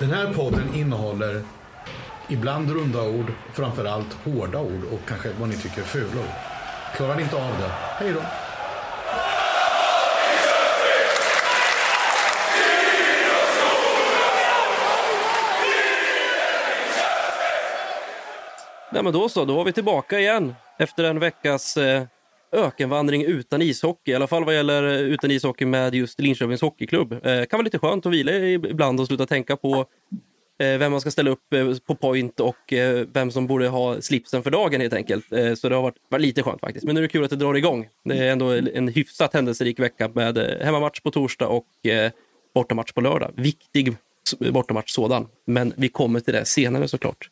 Den här podden innehåller ibland runda ord, framförallt hårda ord och kanske vad ni tycker är fula ord. Klarar ni inte av det, hej då! Nej, men då så, då var vi tillbaka igen efter en veckas eh, ökenvandring utan ishockey. I alla fall vad gäller eh, utan ishockey med just Linköpings Hockeyklubb. Eh, kan vara lite skönt att vila ibland och sluta tänka på eh, vem man ska ställa upp eh, på point och eh, vem som borde ha slipsen för dagen helt enkelt. Eh, så det har varit, varit lite skönt faktiskt. Men nu är det kul att det drar igång. Det är ändå en hyfsat händelserik vecka med eh, hemmamatch på torsdag och eh, bortamatch på lördag. Viktig bortamatch sådan. Men vi kommer till det senare såklart.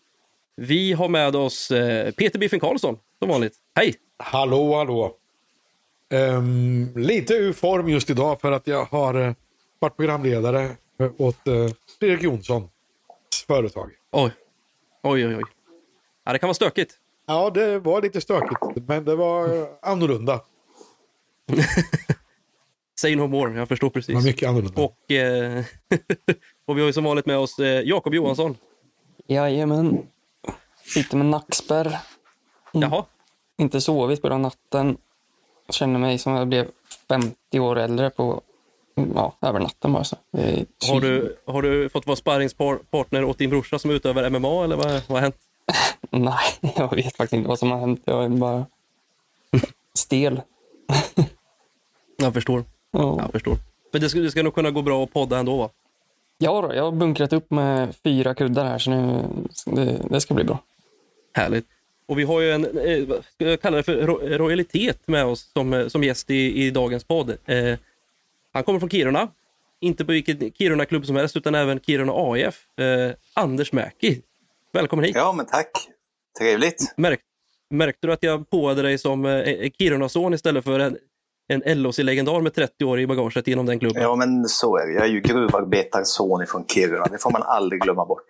Vi har med oss eh, Peter Biffen Karlsson som vanligt. Hej! Hallå, hallå. Ehm, lite ur form just idag för att jag har eh, varit programledare åt uh, Fredrik Jonssons företag. Oj, oj, oj. oj. Ja, det kan vara stökigt. Ja, det var lite stökigt, men det var eh, annorlunda. Say no more, jag förstår Det precis. var mycket annorlunda. Och, eh, och vi har ju som vanligt med oss eh, Jakob Johansson. Jajamän. Sitter med nackspärr. Mm. Jaha, Inte sovit på den natten. Känner mig som jag blev 50 år äldre på ja, över natten bara. Så. Har du, har du fått vara sparringspartner åt din brorsa som utövar MMA eller vad, vad har hänt? Nej, jag vet faktiskt inte vad som har hänt. Jag är bara stel. Jag förstår. Ja. Jag förstår. Men det ska, det ska nog kunna gå bra att podda ändå va? Ja, då, jag har bunkrat upp med fyra kuddar här så nu, det, det ska bli bra. Härligt. Och vi har ju en, eh, jag kalla det för, ro- rojalitet med oss som, eh, som gäst i, i dagens podd. Eh, han kommer från Kiruna. Inte på vilken Kiruna-klubb som helst, utan även Kiruna AIF. Eh, Anders Mäki. Välkommen hit. Ja, men tack. Trevligt. Märk, märkte du att jag påade dig som eh, Kiruna-son istället för en, en LHC-legendar med 30 år i bagaget genom den klubben? Ja, men så är det. Jag är ju gruvarbetarson från Kiruna. Det får man aldrig glömma bort.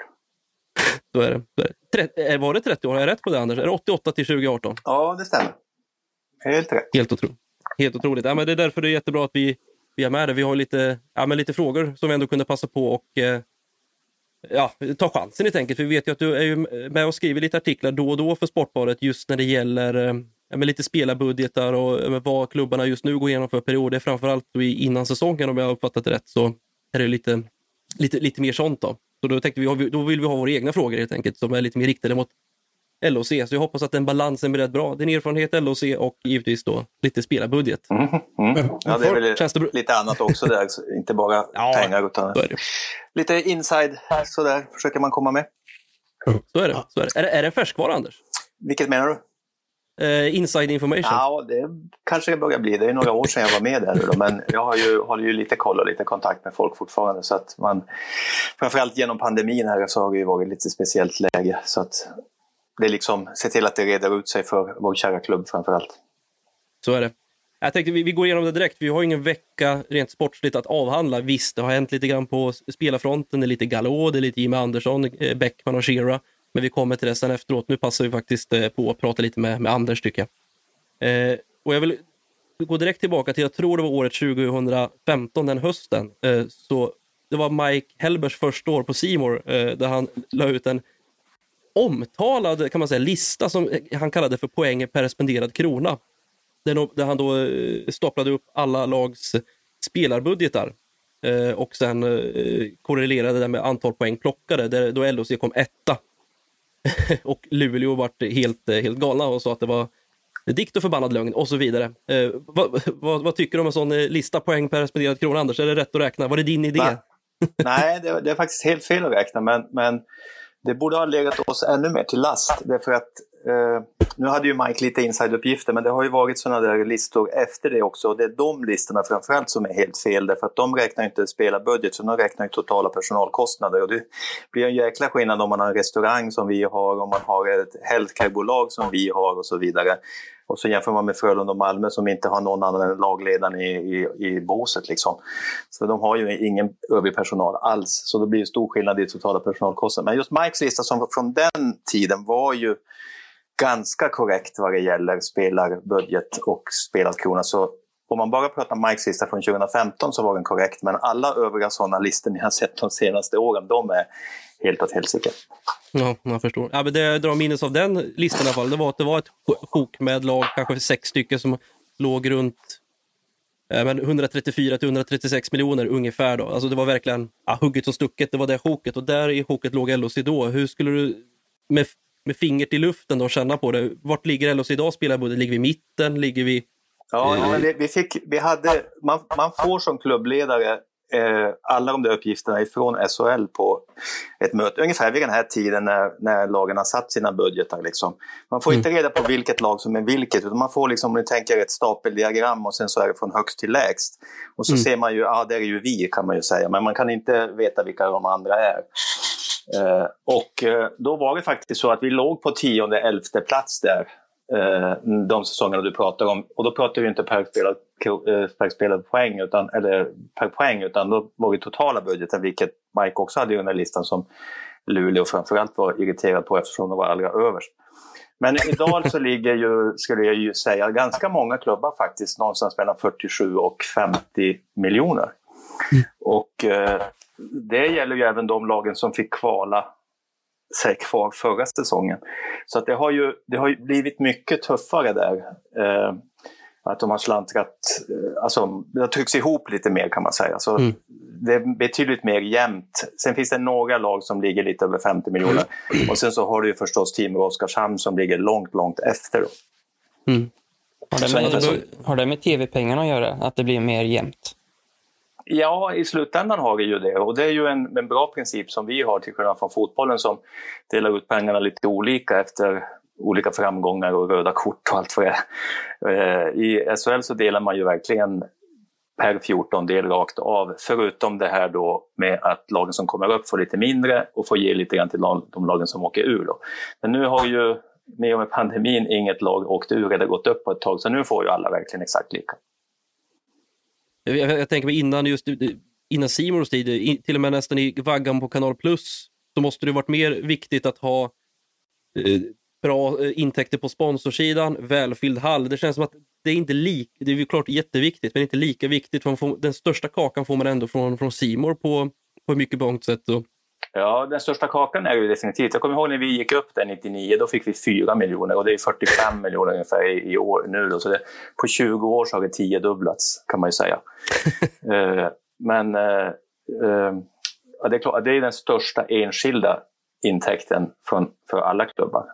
Så är det. Tre- eh, var det 30 år? Har jag rätt på det, Anders? Är det 88 till 2018? Ja, det stämmer. Helt rätt. Helt otroligt. Helt otroligt. Ja, men det är därför det är jättebra att vi, vi är med det. Vi har lite, ja, men lite frågor som vi ändå kunde passa på och eh, ja, ta chansen helt enkelt. För vi vet ju att du är med och skriver lite artiklar då och då för Sportbladet just när det gäller eh, ja, men lite spelarbudgetar och vad klubbarna just nu går igenom för perioder. Framförallt då i innan säsongen om jag har uppfattat det rätt så är det lite, lite, lite mer sånt. Då. Så då tänkte vi, då vill vi ha våra egna frågor helt enkelt som är lite mer riktade mot LOC. Så jag hoppas att den balansen blir rätt bra. Din erfarenhet LOC och givetvis då lite spelarbudget. Mm. Mm. Ja, det är väl Känns det bra? lite annat också där. så Inte bara Ja, pengar utan lite inside sådär försöker man komma med. Så är det. Så är, det. Är, det, är det färskvara, Anders? Vilket menar du? Eh, inside information? Ja, det kanske det börjar bli. Det är några år sedan jag var med där då, men jag har ju, håller ju lite koll och lite kontakt med folk fortfarande. Så att man, framförallt genom pandemin här så har det ju varit lite speciellt läge. Så att det är liksom, se till att det reder ut sig för vår kära klubb framförallt. Så är det. Jag tänkte vi, vi går igenom det direkt. Vi har ingen vecka rent sportsligt att avhandla. Visst, det har hänt lite grann på spelarfronten. Det är lite Galå, det är lite Jimmy Andersson, eh, Bäckman och Shearer. Men vi kommer till det sen efteråt. Nu passar vi faktiskt eh, på att prata lite med, med Anders tycker jag. Eh, och jag vill gå direkt tillbaka till, jag tror det var året 2015, den hösten. Eh, så det var Mike Helbers första år på Simor eh, där han la ut en omtalad kan man säga, lista som han kallade för poäng per spenderad krona. Där, där han då eh, staplade upp alla lags spelarbudgetar eh, och sen eh, korrelerade det med antal poäng plockade, där då LHC kom etta. och Luleå vart helt, eh, helt galna och sa att det var dikt och förbannad lögn och så vidare. Eh, vad, vad, vad tycker du om en sån eh, lista, poäng per spenderad krona, Anders? Är det rätt att räkna? Var det din idé? Nej. Nej, det, det är faktiskt helt fel att räkna, men, men det borde ha legat oss ännu mer till last. Därför att, eh, nu hade ju Mike lite insideuppgifter, men det har ju varit sådana där listor efter det också. Och det är de listorna framförallt som är helt fel, därför att de räknar inte spelarbudget, så de räknar ju totala personalkostnader. Och det blir en jäkla skillnad om man har en restaurang som vi har, om man har ett healthcare-bolag som vi har och så vidare. Och så jämför man med Frölunda och Malmö som inte har någon annan än lagledaren i, i, i båset. Liksom. Så de har ju ingen övrig personal alls. Så det blir ju stor skillnad i totala personalkostnader. Men just Mikes lista som från den tiden var ju ganska korrekt vad det gäller spelarbudget och spelad krona. Så om man bara pratar Mikes lista från 2015 så var den korrekt, men alla övriga sådana listor ni har sett de senaste åren, de är helt åt helsike. Ja, jag förstår. Ja, men det jag drar minnes av den listan i alla fall, det var att det var ett sjok med lag, kanske sex stycken, som låg runt eh, men 134 till 136 miljoner ungefär. Då. Alltså det var verkligen ja, hugget och stucket, det var det sjoket. Och där i sjoket låg LOC då. Hur skulle du med, med fingret i luften då känna på det? Vart ligger LOC idag spelarbudget? Ligger vi i mitten? Ligger vi... Ja, men vi, vi, fick, vi hade, man, man får som klubbledare eh, alla de där uppgifterna ifrån SHL på ett möte ungefär vid den här tiden när, när lagen har satt sina budgetar. Liksom. Man får mm. inte reda på vilket lag som är vilket utan man får liksom, om ni tänker ett stapeldiagram och sen så är det från högst till lägst. Och så mm. ser man ju, ja ah, det är ju vi kan man ju säga, men man kan inte veta vilka de andra är. Eh, och eh, då var det faktiskt så att vi låg på tionde, elfte plats där eh, de säsongerna du pratar om. Och då pratar vi inte per spelad, per spelad poäng, utan, eller per poäng, utan då var det totala budgeten, vilket Mike också hade i den här listan som Luleå framförallt var irriterad på eftersom de var allra överst. Men idag så ligger ju, skulle jag ju säga, ganska många klubbar faktiskt någonstans mellan 47 och 50 miljoner. Mm. Och eh, det gäller ju även de lagen som fick kvala sig kvar förra säsongen. Så att det, har ju, det har ju blivit mycket tuffare där. Eh, att de har slantrat, eh, alltså det har tryckts ihop lite mer kan man säga. Så mm. Det är betydligt mer jämnt. Sen finns det några lag som ligger lite över 50 miljoner. Och sen så har du ju förstås Timrå och Oskarshamn som ligger långt, långt efter. Mm. Har, det med, har det med tv-pengarna att göra? Att det blir mer jämnt? Ja, i slutändan har vi ju det och det är ju en, en bra princip som vi har till skillnad från fotbollen som delar ut pengarna lite olika efter olika framgångar och röda kort och allt vad det är. Eh, I SHL så delar man ju verkligen per 14 del rakt av, förutom det här då med att lagen som kommer upp får lite mindre och får ge lite grann till de lagen som åker ur. Då. Men nu har ju med och med pandemin inget lag åkt ur eller gått upp på ett tag, så nu får ju alla verkligen exakt lika. Jag, jag tänker mig innan just innan Simons tid, till och med nästan i vaggan på Kanal Plus, så måste det varit mer viktigt att ha eh, bra eh, intäkter på sponsorsidan, välfylld hall. Det känns som att det är inte lika, det är klart jätteviktigt, men inte lika viktigt. Får, den största kakan får man ändå från, från Simor på, på mycket långt sätt. Och... Ja, den största kakan är ju definitivt. Jag kommer ihåg när vi gick upp där 99, då fick vi 4 miljoner och det är 45 miljoner ungefär i, i år nu. Då. Så det, på 20 år så har det tiodubblats kan man ju säga. uh, men uh, uh, ja, det är klart, det är den största enskilda intäkten från, för alla klubbar.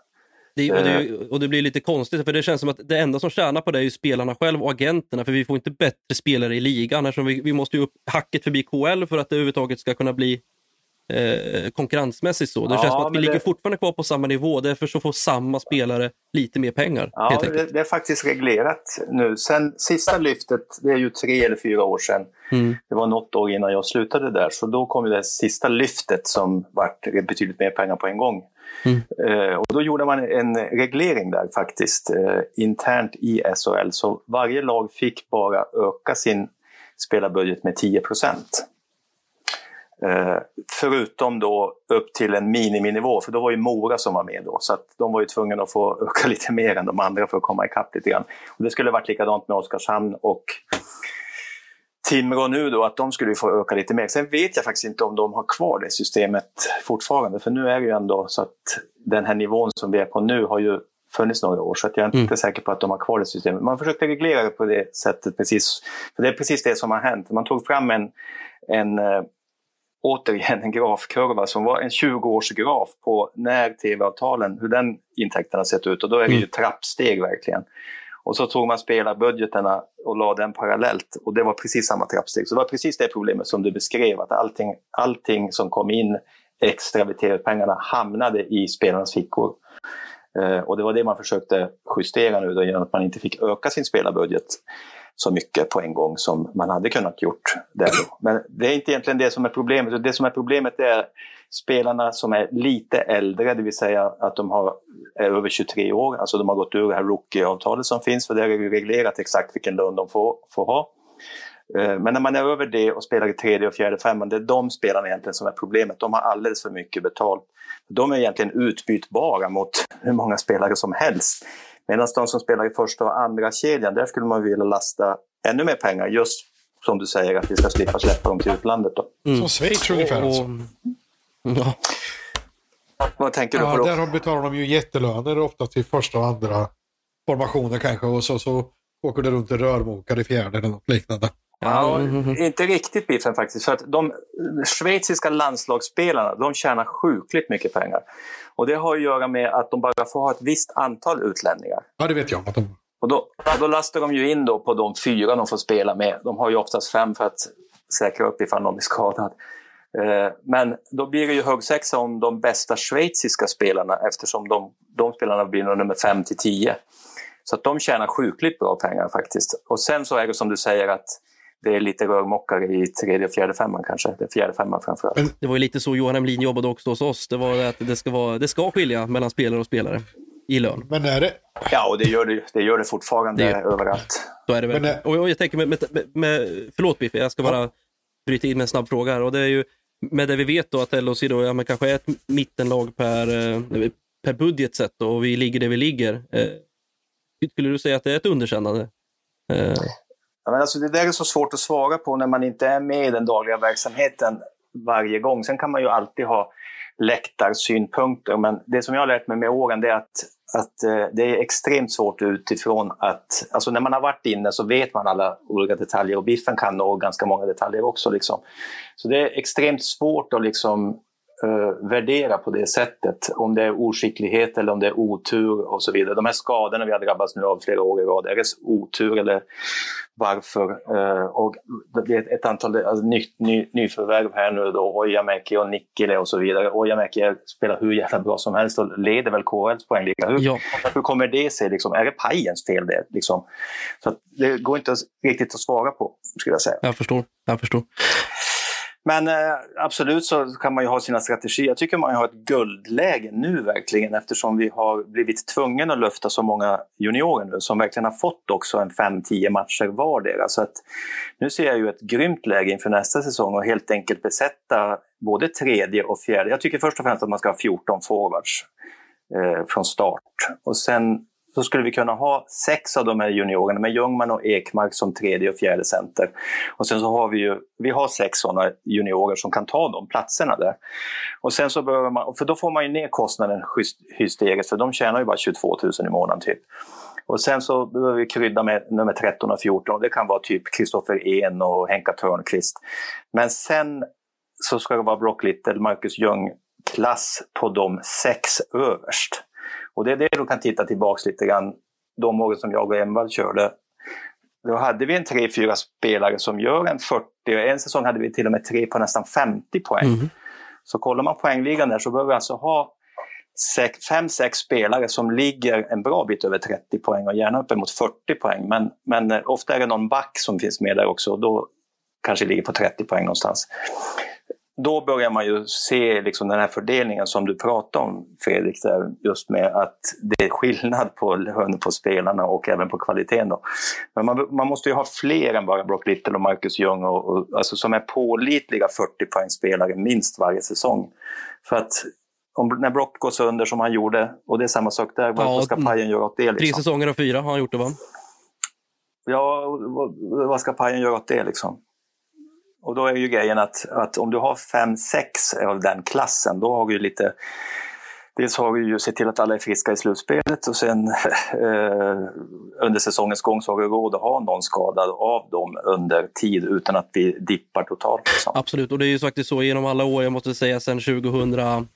Det, och, det, och, det, blir lite konstigt, för det känns som att det enda som tjänar på det är ju spelarna själv och agenterna, för vi får inte bättre spelare i ligan. Eftersom vi, vi måste ju upp hacket förbi KL för att det överhuvudtaget ska kunna bli eh, konkurrensmässigt så. Det ja, känns som att vi det... ligger fortfarande kvar på samma nivå, därför så får samma spelare lite mer pengar. Ja, det, det, är faktiskt reglerat nu. Sen sista lyftet, det är ju tre eller fyra år sedan. Mm. Det var något år innan jag slutade där, så då kom det sista lyftet som vart betydligt mer pengar på en gång. Mm. Eh, och då gjorde man en reglering där faktiskt, eh, internt i SHL. Så varje lag fick bara öka sin spelarbudget med 10 procent. Eh, förutom då upp till en miniminivå, för då var ju Mora som var med då, så att de var ju tvungna att få öka lite mer än de andra för att komma ikapp lite grann. Och det skulle varit likadant med Oskarshamn och Timrå nu då, att de skulle få öka lite mer. Sen vet jag faktiskt inte om de har kvar det systemet fortfarande, för nu är det ju ändå så att den här nivån som vi är på nu har ju funnits några år, så att jag är inte mm. säker på att de har kvar det systemet. Man försökte reglera det på det sättet precis, för det är precis det som har hänt. Man tog fram en, en eh, återigen en grafkurva som var en 20-årsgraf på när tv-avtalen, hur den intäkten har sett ut. Och då är det ju mm. trappsteg verkligen. Och så tog man spelarbudgeterna och la den parallellt och det var precis samma trappsteg. Så det var precis det problemet som du beskrev, att allting, allting som kom in extra vid tv-pengarna hamnade i spelarnas fickor. Eh, och det var det man försökte justera nu då, genom att man inte fick öka sin spelarbudget så mycket på en gång som man hade kunnat gjort där då. Men det är inte egentligen det som är problemet. Det som är problemet är spelarna som är lite äldre, det vill säga att de har, är över 23 år, alltså de har gått ur det här rookie-avtalet som finns, för där är det reglerat exakt vilken lön de får, får ha. Eh, men när man är över det och spelar i tredje, och fjärde, femman, det är de spelarna egentligen som är problemet. De har alldeles för mycket betalt. De är egentligen utbytbara mot hur många spelare som helst. Medan de som spelar i första och andra kedjan, där skulle man vilja lasta ännu mer pengar just som du säger att vi ska slippa släppa dem till utlandet. Då. Som Schweiz ungefär Och, alltså. ja, Vad tänker du på Ja, då? där har- betalar de ju jättelöner ofta till första och andra formationer kanske och så, så åker det runt en rörmokare i fjärde eller något liknande. Ja, mm, inte riktigt Biffen faktiskt. För att de schweiziska landslagsspelarna de tjänar sjukligt mycket pengar. Och det har att göra med att de bara får ha ett visst antal utlänningar. Ja, det vet jag. Att de... Och då, då lastar de ju in då på de fyra de får spela med. De har ju oftast fem för att säkra upp ifall någon blir skadad. Eh, Men då blir det ju högsexa om de bästa schweiziska spelarna eftersom de, de spelarna blir nummer 5 till 10. Så att de tjänar sjukligt bra pengar faktiskt. Och sen så är det som du säger att det är lite rörmokare i tredje och fjärde femman kanske. Det är fjärde femman framförallt. det var ju lite så Johan Emlin jobbade också hos oss. Det var att det ska, vara, det ska skilja mellan spelare och spelare i lön. Men är det... Ja, och det gör det, det, gör det fortfarande Det- överallt. Så är det väl. Men, och och jag tänker med, med, med, med förlåt Biff, jag ska bara bryta in med en snabb fråga här. Och det är ju med det vi vet då att LHC då, ja, men kanske är ett mittenlag per, eh, per budget sett då, och vi ligger där vi ligger. Eh, skulle du säga att det är ett underkännande? Eh, Ja, men alltså det där är så svårt att svara på när man inte är med i den dagliga verksamheten varje gång. Sen kan man ju alltid ha läktarsynpunkter, men det som jag har lärt mig med åren det är att, att eh, det är extremt svårt utifrån att... Alltså när man har varit inne så vet man alla olika detaljer och Biffen kan nog ganska många detaljer också. Liksom. Så det är extremt svårt att liksom eh, värdera på det sättet. Om det är oskicklighet eller om det är otur och så vidare. De här skadorna vi har drabbats nu av flera år i rad, är det otur eller varför? Eh, och det är ett antal alltså, ny, ny, nyförvärv här nu då, Ojamäki och Nikkile och så vidare. Ojamäki spelar hur jävla bra som helst och leder väl KHLs poängliga. Hur, ja, hur kommer det sig? Liksom? Är det Pajens fel det? Liksom? Så att det går inte riktigt att svara på, skulle jag säga. jag förstår. Jag förstår. Men eh, absolut så kan man ju ha sina strategier. Jag tycker man har ett guldläge nu verkligen eftersom vi har blivit tvungna att lufta så många juniorer nu som verkligen har fått också en 5-10 matcher vardera. Så att nu ser jag ju ett grymt läge inför nästa säsong och helt enkelt besätta både tredje och fjärde. Jag tycker först och främst att man ska ha 14 forwards eh, från start. Och sen så skulle vi kunna ha sex av de här juniorerna med Ljungman och Ekmark som tredje och fjärde center. Och sen så har vi ju, vi har sex sådana juniorer som kan ta de platserna där. Och sen så behöver man, för då får man ju ner kostnaden hysteriskt för de tjänar ju bara 22 000 i månaden typ. Och sen så behöver vi krydda med nummer 13 och 14. och Det kan vara typ Kristoffer En och Henka Törnqvist. Men sen så ska det vara Brock Little, Marcus Ljung-klass på de sex överst. Och det är det du kan titta tillbaks lite grann. De åren som jag och Envall körde. Då hade vi en tre, fyra spelare som gör en 40. Och en säsong hade vi till och med tre på nästan 50 poäng. Mhm. Så kollar man poängligan där så behöver vi alltså ha fem, sex spelare som ligger en bra bit över 30 poäng och gärna uppemot 40 poäng. Men, men ofta är det någon back som finns med där också och då kanske ligger på 30 poäng någonstans. Då börjar man ju se liksom den här fördelningen som du pratade om Fredrik, där, just med att det är skillnad på lön på spelarna och även på kvaliteten. Då. Men man, man måste ju ha fler än bara Brock Little och Marcus Ljung och, och, alltså som är pålitliga 40 poängspelare minst varje säsong. För att om, när Brock går sönder som han gjorde, och det är samma sak där, vad Ja, ska Pajen göra åt det? Tre Liksom? säsonger av fyra har han gjort det va? Ja, vad, vad ska Pajen göra åt det liksom? Och då är ju grejen att, att om du har fem, sex av den klassen, då har du ju lite... Dels har vi ju sett till att alla är friska i slutspelet och sen eh, under säsongens gång så har vi råd att ha någon skadad av dem under tid utan att vi dippar totalt. Liksom. Absolut, och det är ju faktiskt så genom alla år, jag måste säga sedan 2000,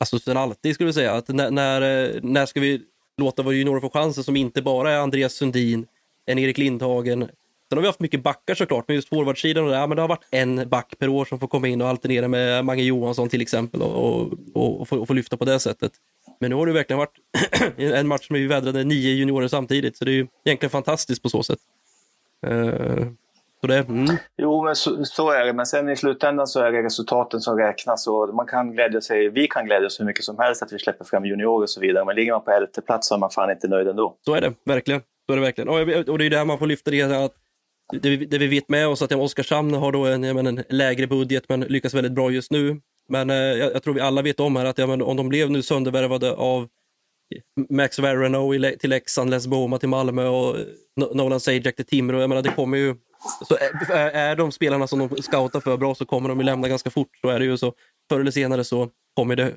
alltså sen alltid skulle jag säga, att när, när, eh, när ska vi låta våra juniorer få chansen som inte bara är Andreas Sundin, en Erik Lindhagen. Sen har vi haft mycket backar såklart, men just forwardsidan, ja, men det har varit en back per år som får komma in och alternera med Mange Johansson till exempel och, och, och, och, få, och få lyfta på det sättet. Men nu har det verkligen varit en match med vi vädrade nio juniorer samtidigt, så det är ju egentligen fantastiskt på så sätt. Eh, så det, mm. Jo, men så, så är det. Men sen i slutändan så är det resultaten som räknas. Och man kan glädja sig, vi kan glädja oss hur mycket som helst att vi släpper fram juniorer och så vidare. Men ligger man på elfte plats så är man fan inte nöjd ändå. Så är det, verkligen. Så är det verkligen. Och, och det är där man får lyfta det, att det, vi- det vi vet med oss att Oskarshamn har då en, menar, en lägre budget men lyckas väldigt bra just nu. Men eh, jag, jag tror vi alla vet om här att ja, men om de blev nu söndervärvade av Max Verano till Leksand, Les Boma till Malmö och Nolan Sajak till Timrå. Jag menar, det kommer ju... Så är, är de spelarna som de scoutar för bra så kommer de ju lämna ganska fort. Så är det ju så. Förr eller senare så kommer det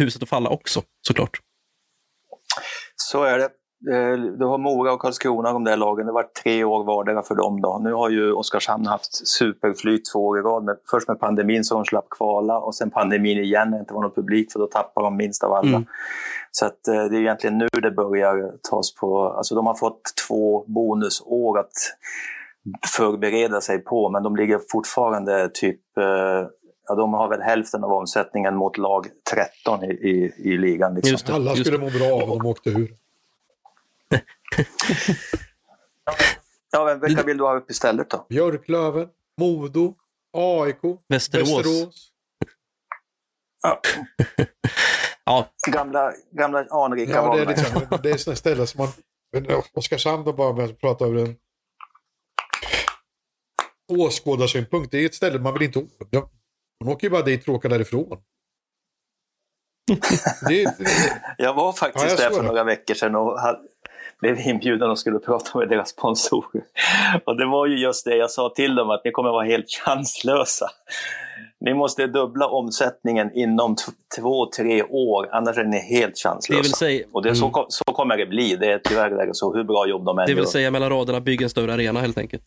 huset att falla också, såklart. Så är det. Eh, du har Mora och Karlskrona, de där lagen. Det var tre år vardera för dem. Då. Nu har ju Oskarshamn haft superflyt två år i rad. Med, först med pandemin så de slapp kvala och sen pandemin igen när det inte var någon publik för då tappar de minst av alla. Mm. Så att, eh, det är egentligen nu det börjar tas på... Alltså de har fått två bonusår att förbereda sig på men de ligger fortfarande typ eh, ja, de har väl hälften av omsättningen mot lag 13 i, i, i ligan. Liksom. Alla skulle må bra om de åkte ur. Ja, vilka vill du ha upp istället då? Björklöven, Modo, AIK, Västerås. Västerås. Ja. ja. Gamla, gamla anrika ja, det är, liksom, det är sådana ställen som man... Oskarshamn då bara med att prata över en åskådarsynpunkt. Det är ett ställe man vill inte åka. Man åker ju bara dit och åker därifrån. det, det... Jag var faktiskt ja, där för några veckor sedan och blev inbjuden och skulle prata med deras sponsorer. Och det var ju just det jag sa till dem, att ni kommer vara helt chanslösa. Ni måste dubbla omsättningen inom två, tre år, annars är ni helt chanslösa. Det vill säga, och det, så, mm. så kommer det bli. Det är tyvärr så, hur bra jobb de än Det vill gör. säga mellan raderna, bygga en större arena helt enkelt.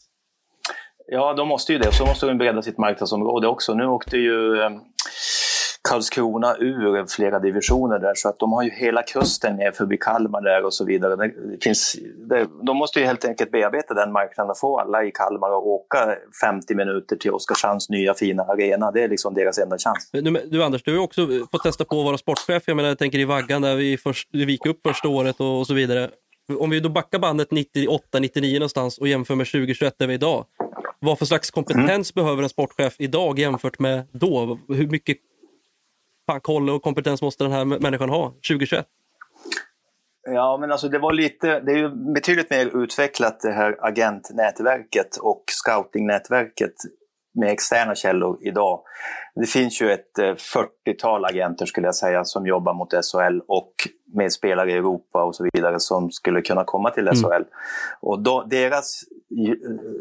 Ja, de måste ju det. Så måste de bredda sitt marknadsområde också. Nu åkte ju eh, Karlskrona ur flera divisioner där så att de har ju hela kusten ner förbi Kalmar där och så vidare. Det finns, det, de måste ju helt enkelt bearbeta den marknaden och få alla i Kalmar att åka 50 minuter till Oskarshamns nya fina arena. Det är liksom deras enda chans. Du, du Anders, du har också fått testa på att vara sportchef. Jag menar, jag tänker i vaggan där vi, först, vi gick upp första året och, och så vidare. Om vi då backar bandet 98-99 någonstans och jämför med 2021 där vi är idag. Vad för slags kompetens mm. behöver en sportchef idag jämfört med då? Hur mycket fan, koll och kompetens måste den här människan ha 2021? Ja, men alltså det var lite, det är ju betydligt mer utvecklat det här agentnätverket och scoutingnätverket med externa källor idag. Det finns ju ett 40-tal eh, agenter skulle jag säga som jobbar mot SHL och med spelare i Europa och så vidare som skulle kunna komma till SHL. Mm. Och då, deras,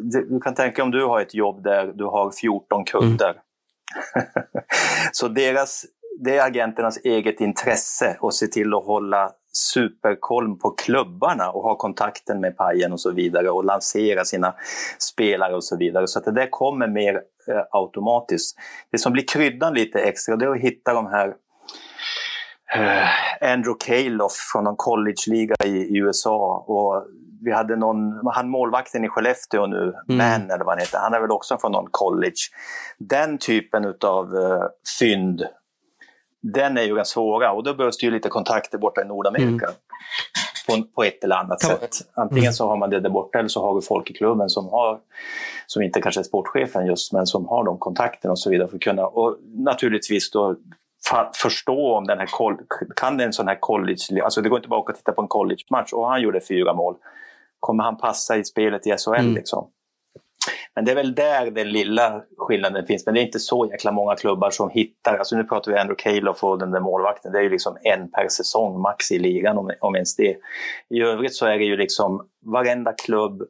du kan tänka om du har ett jobb där du har 14 kunder. Mm. så deras det är agenternas eget intresse att se till att hålla superkoll på klubbarna och ha kontakten med pajen och så vidare och lansera sina spelare och så vidare. Så att det där kommer mer eh, automatiskt. Det som blir kryddan lite extra det är att hitta de här eh, Andrew Calof från någon collegeliga i, i USA och vi hade någon, han målvakten i Skellefteå nu, mm. Men eller vad han heter, han är väl också från någon college. Den typen av uh, fynd den är ju ganska svåra och då behövs det ju lite kontakter borta i Nordamerika. Mm. På, på, ett eller annat sätt. Antingen mm. så har man det där borta eller så har vi folk i klubben som har, som inte kanske är sportchefen just, men som har de kontakterna och så vidare för att kunna, och naturligtvis då förstå om den här, kan en sån här college, alltså det går inte bara att åka och titta på en college-match och han gjorde fyra mål. Kommer han passa i spelet i SHL mm. liksom? Men det är väl där den lilla skillnaden finns. Men det är inte så jäkla många klubbar som hittar, alltså nu pratar vi Andrew Calof och den där målvakten, det är ju liksom en per säsong max i ligan om, om ens det. I övrigt så är det ju liksom varenda klubb,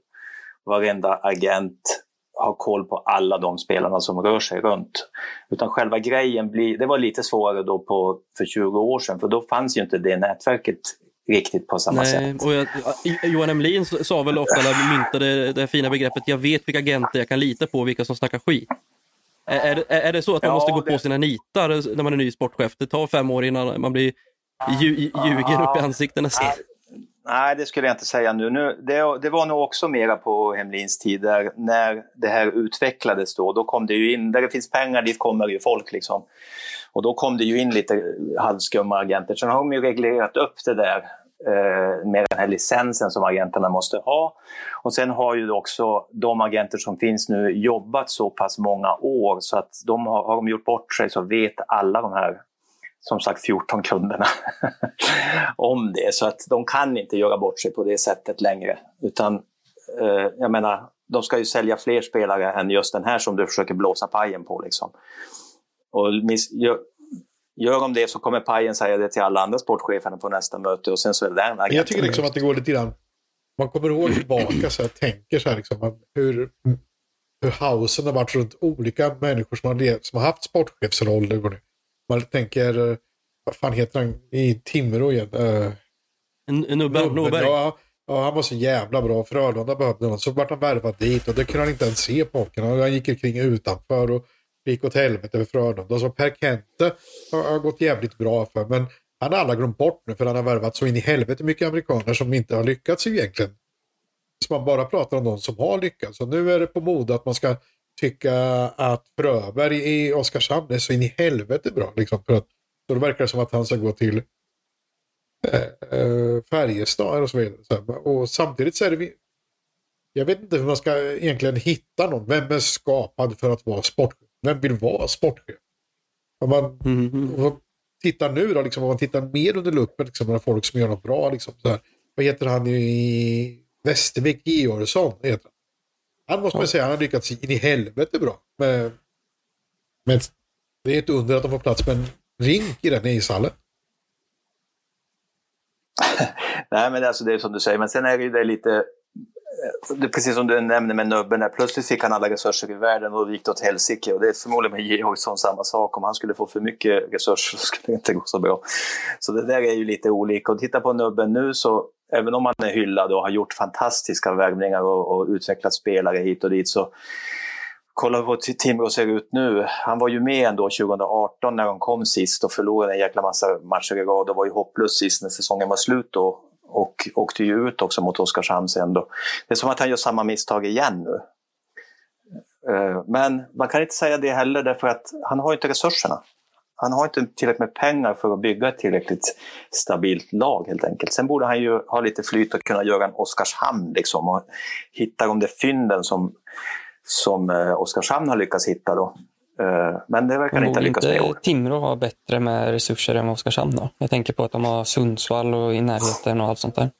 varenda agent har koll på alla de spelarna som rör sig runt. Utan själva grejen blir, det var lite svårare då på, för 20 år sedan för då fanns ju inte det nätverket riktigt på samma Nej, sätt. Och jag, Johan Emlin sa väl ofta, eller myntade det fina begreppet, jag vet vilka agenter jag kan lita på och vilka som snackar skit. Är, är, är det så att man ja, måste gå det... på sina nitar när man är ny sportchef? Det tar fem år innan man blir lju, ljugen ja, upp i ansiktet nästan. Nej, det skulle jag inte säga nu. nu det, det, var nog också mera på Hemlins tid där, när det här utvecklades då. Då kom det ju in, där det finns pengar, dit kommer ju folk liksom. Och då kom det ju in lite halvskumma agenter. Sen har de ju reglerat upp det där eh, med den här licensen som agenterna måste ha. Och sen har ju också de agenter som finns nu jobbat så pass många år så att de har, har de gjort bort sig så vet alla de här som sagt 14 kunderna om det. Så att de kan inte göra bort sig på det sättet längre. Utan eh, jag menar, de ska ju sälja fler spelare än just den här som du försöker blåsa pajen på. Liksom. Och Gör de det så kommer Pajen säga det till alla andra sportcheferna på nästa möte och sen så är det den Jag tycker liksom att det går lite grann... Man kommer ihåg tillbaka så jag tänker så här liksom hur, hur hausen har varit runt olika människor som har, som har haft sportchefsroller. Man tänker, vad fan heter han i Timrå igen? Uh, Nubbe Norberg? Ja, ja, han var så jävla bra. Frölunda behövde honom. Så vart han värvad dit och det kunde han inte ens se på Han gick omkring utanför och gick åt helvete för Frölunda. Alltså Per Kente har, har gått jävligt bra för. Men han har alla glömt bort nu för han har värvat så in i helvete mycket amerikaner som inte har lyckats egentligen. Så man bara pratar om de som har lyckats. Och nu är det på mode att man ska tycka att Fröberg i Oskarshamn är så in i helvete bra. Liksom, för att, så det verkar som att han ska gå till äh, Färjestad och så vidare. Så och samtidigt så är det jag vet inte hur man ska egentligen hitta någon. Vem är skapad för att vara sportchef? Vem vill vara sportchef? Om man, mm. om man tittar nu då, liksom, om man tittar mer under luppen, liksom, några folk som gör något bra. Liksom, så här. Vad heter han i Västervik? Georgsson heter han. Han måste man säga, han har lyckats in i helvete bra. Men, men det är ett under att de får plats med en rink i den ishallen. Nej, men alltså det är som du säger, men sen är det ju det lite det är precis som du nämnde med nubben, plötsligt fick han alla resurser i världen och det gick åt helsike. Och det är förmodligen med Georgsson samma sak. Om han skulle få för mycket resurser så skulle det inte gå så bra. Så det där är ju lite olika. Och titta på nubben nu så, även om han är hyllad och har gjort fantastiska värvningar och, och utvecklat spelare hit och dit så Kolla hur Timrå ser ut nu. Han var ju med ändå 2018 när de kom sist och förlorade en jäkla massa matcher i rad och var ju hopplös sist när säsongen var slut då och åkte ju ut också mot Oskarshamn sen då. Det är som att han gör samma misstag igen nu. Eh, men man kan inte säga det heller därför att han har inte resurserna. Han har inte tillräckligt med pengar för att bygga ett tillräckligt stabilt lag helt enkelt. Sen borde han ju ha lite flyt och kunna göra en Oskarshamn liksom och hitta de där fynden som, som eh, Oskarshamn har lyckats hitta då. Eh, men det verkar inte ha lyckats med i år. Timrå ha bättre med resurser än Oskarshamn då? Jag tänker på att de har Sundsvall och i närheten och allt sånt där.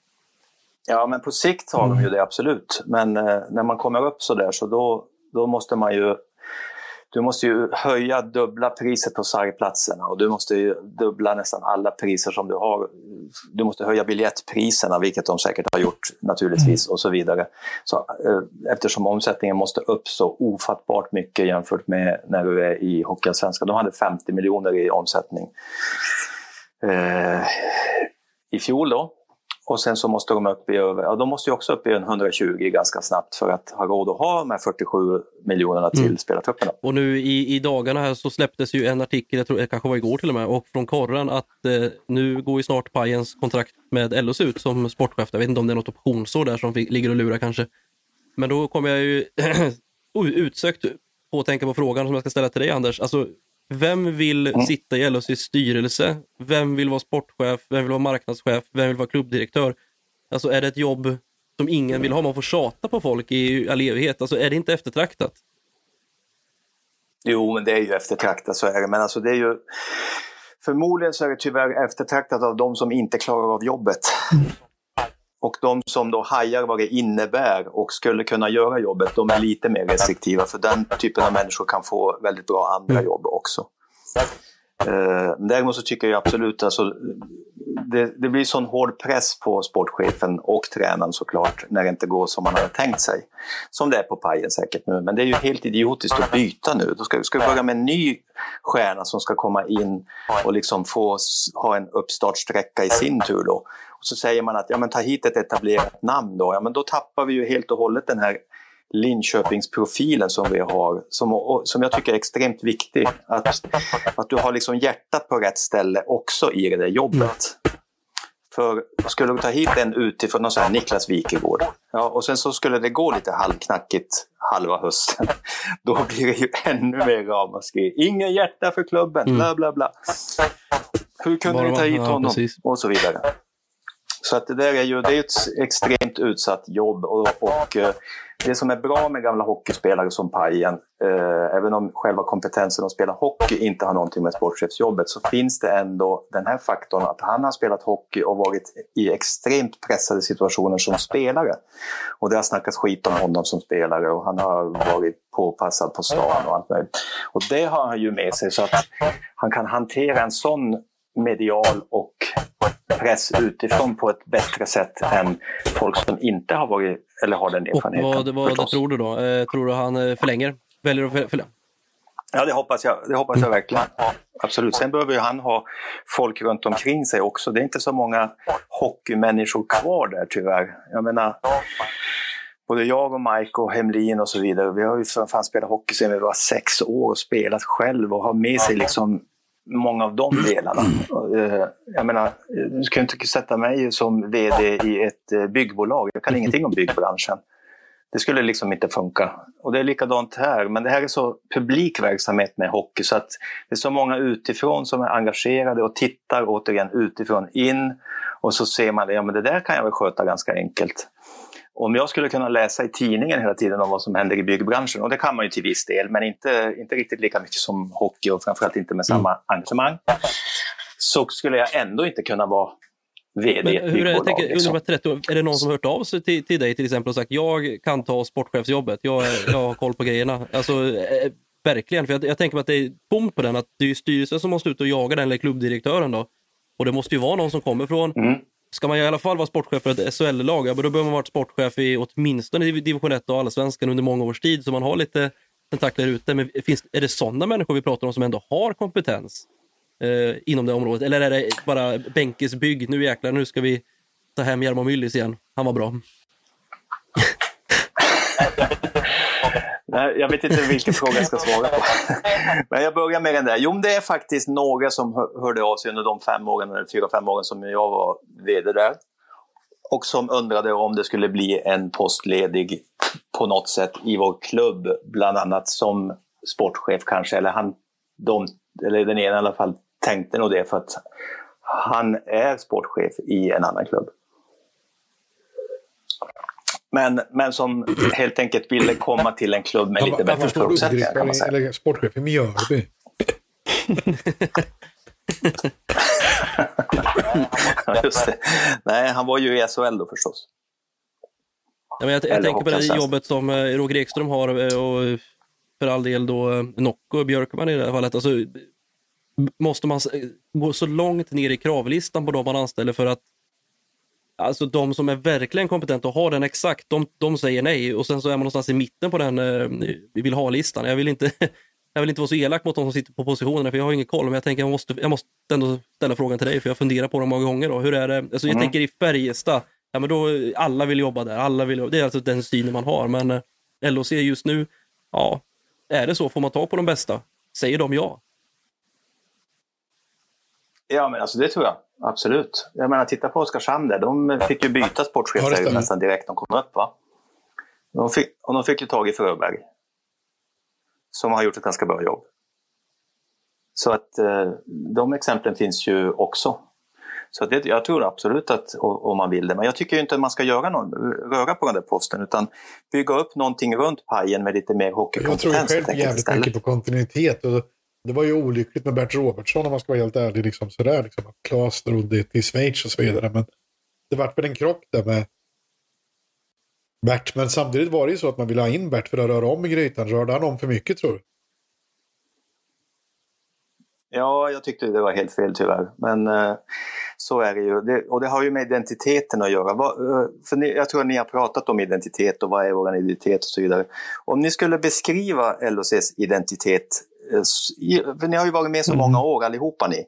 Ja, men på sikt har de ju det absolut. Men eh, när man kommer upp så där så då, då måste man ju du måste ju höja dubbla priset på sargplatserna och du måste ju dubbla nästan alla priser som du har. Du måste höja biljettpriserna, vilket de säkert har gjort naturligtvis och så vidare. Så, eh, eftersom omsättningen måste upp så ofattbart mycket jämfört med när du är i Hockeyallsvenskan. De hade 50 miljoner i omsättning eh, i fjol då. Och sen så måste de upp i över, ja de måste ju också upp i en 120 ganska snabbt för att ha råd att ha de här 47 miljonerna till mm. spelartrupperna. Och nu i, i dagarna här så släpptes ju en artikel, jag tror det kanske var igår till och med, och från Korren att eh, nu går ju snart Pajens kontrakt med LOs ut som sportchef. Jag vet inte om det är något optionsår där som ligger och lurar kanske. Men då kommer jag ju utsökt på att tänka på frågan som jag ska ställa till dig Anders. Alltså, vem vill mm. sitta i LHCs styrelse? Vem vill vara sportchef? Vem vill vara marknadschef? Vem vill vara klubbdirektör? Alltså är det ett jobb som ingen vill ha? Man får tjata på folk i all evighet. Alltså är det inte eftertraktat? Jo, men det är ju eftertraktat, så är det. Men alltså det är ju... Förmodligen så är det tyvärr eftertraktat av de som inte klarar av jobbet. Och de som då hajar vad det innebär och skulle kunna göra jobbet, de är lite mer restriktiva för den typen av människor kan få väldigt bra andra mm. jobb också. Eh, däremot så tycker jag absolut alltså, det, det blir sån hård press på sportchefen och tränaren såklart när det inte går som man hade tänkt sig. Som det är på pajen säkert nu, men det är ju helt idiotiskt att byta nu. Då ska, ska vi börja med en ny stjärna som ska komma in och liksom få ha en uppstartsträcka i sin tur då. Och så säger man att ja, men ta hit ett etablerat namn då. Ja, men då tappar vi ju helt och hållet den här Linköpingsprofilen som vi har, som, som jag tycker är extremt viktig. Att, att du har liksom hjärtat på rätt ställe också i det där jobbet. För skulle du ta hit en utifrån, någon sån här Niklas Wikegård, ja, och sen så skulle det gå lite halvknackigt halva hösten, då blir det ju ännu mer ramaskri. Ingen hjärta för klubben, mm. bla bla bla. Hur kunde du ta hit honom? Ja, och så vidare. Så att det där är ju det är ett extremt utsatt jobb och, och eh, det som är bra med gamla hockeyspelare som Pajen, eh, även om själva kompetensen att spela hockey inte har någonting med sportchefsjobbet, så finns det ändå den här faktorn att han har spelat hockey och varit i extremt pressade situationer som spelare. Och det har snackats skit om honom som spelare och han har varit påpassad på stan och allt möjligt. Och det har han ju med sig så att han kan hantera en sån medial och press utifrån på ett bättre sätt än folk som inte har varit eller har den erfarenheten. Och vad, vad förstås. tror du då? Eh, tror du han eh, förlänger? Väljer att förlänga? Ja, det hoppas jag, det hoppas jag verkligen. Absolut. Sen behöver ju han ha folk runt omkring sig också. Det är inte så många hockeymänniskor kvar där tyvärr. Jag menar, både jag och Mike och Hemlin och så vidare, vi har ju fan spelat hockey sedan vi var sex år och spelat själv och har med sig liksom många av de delarna. Eh, Jag menar, du ju inte sätta mig som VD i ett eh, byggbolag. Jag kan ingenting om byggbranschen. Det skulle liksom inte funka. Och det är likadant här. Men det här är så publik verksamhet med hockey så att det är så många utifrån som är engagerade och tittar återigen utifrån in. Och så ser man det, ja men det där kan jag väl sköta ganska enkelt. Om jag skulle kunna läsa i tidningen hela tiden om vad som händer i byggbranschen, och det kan man ju till viss del, men inte, inte riktigt lika mycket som hockey och framförallt inte med samma engagemang, så skulle jag ändå inte kunna vara VD Men hur är, jag tänker, liksom. de här 30 år, är det någon som har hört av sig till, till dig till exempel och sagt jag kan ta sportchefsjobbet, jag, jag har koll på grejerna. Alltså, eh, verkligen, för jag, jag tänker mig att det är tomt på den, att det är styrelsen som måste ut och jaga den, eller klubbdirektören då. Och det måste ju vara någon som kommer från, Mm ska man i alla fall vara sportchef för ett SHL-lag, ja, då behöver man vara sportchef i åtminstone division 1 och allsvenskan under många års tid, så man har lite tentakler ute. Men finns, är det sådana människor vi pratar om som ändå har kompetens eh, inom det området? Eller är det bara Benkes bygg, nu jäklar, nu ska vi ta hem Jarmo Myllys igen. Han var bra. Nej, jag vet inte vilken fråga jag ska svara på. Men jag börjar med den där. Jo, det är faktiskt några som hör- hörde av sig under de fem åren, eller fyra, fem åren som jag var VD där. Och som undrade om det skulle bli en post ledig på något sätt i vår klubb, bland annat som sportchef kanske. Eller, han, de, eller den ena i alla fall tänkte nog det för att han är sportchef i en annan klubb. Men, men som helt enkelt ville komma till en klubb med lite bättre förutsättningar kan man säga. eller sportchef i Mjölby. Just det. Nej, han var ju i SHL då förstås. Ja, men jag, jag tänker på det jobbet som eh, Roger Ekström har eh, och för all del då eh, Nocco och Björkman i det här fallet. Alltså, måste man gå så långt ner i kravlistan på de man anställer för att Alltså de som är verkligen kompetenta och har den exakt, de, de säger nej och sen så är man någonstans i mitten på den eh, vi vill ha-listan. Jag vill inte jag vill inte vara så elak mot de som sitter på positionerna för jag har ingen koll, men jag tänker jag måste, jag måste ändå ställa frågan till dig för jag funderar på det många gånger. Då. Hur är det? Alltså, Jag Mm. tänker i Färjestad, ja, men då, alla vill jobba där, alla vill det är alltså den synen man har. Men eh, LHC just nu, ja, är det så? Får man ta på de bästa? Säger de ja? Ja, men alltså det tror jag. Absolut. Jag menar, titta på Oskarshamn där. De fick ju byta sportchef Ja, nästan direkt de kom upp. Va? De fick, och de fick ju tag i Fröberg. Som har gjort ett ganska bra jobb. Så att eh, de exemplen finns ju också. Så det, jag tror absolut att om man vill det. Men jag tycker ju inte att man ska göra någon, röra på den där posten utan bygga upp någonting runt pajen med lite mer Jag tror hockeykompetens. själv jävligt mycket på kontinuitet. Och det var ju olyckligt med Bert Robertsson om man ska vara helt ärlig. Liksom sådär, liksom, att Klas drog det till Schweiz och så vidare. Men det vart väl en krock där med Bert. Men samtidigt var det ju så att man ville ha in Bert för att röra om i grytan. Rörde han om för mycket tror du? Ja, jag tyckte det var helt fel tyvärr. Men eh, så är det ju. Det, och det har ju med identiteten att göra. Vad, eh, för ni, jag tror att ni har pratat om identitet och vad är vår identitet och så vidare. Om ni skulle beskriva LHCs identitet, ni har ju varit med så många år allihopa ni.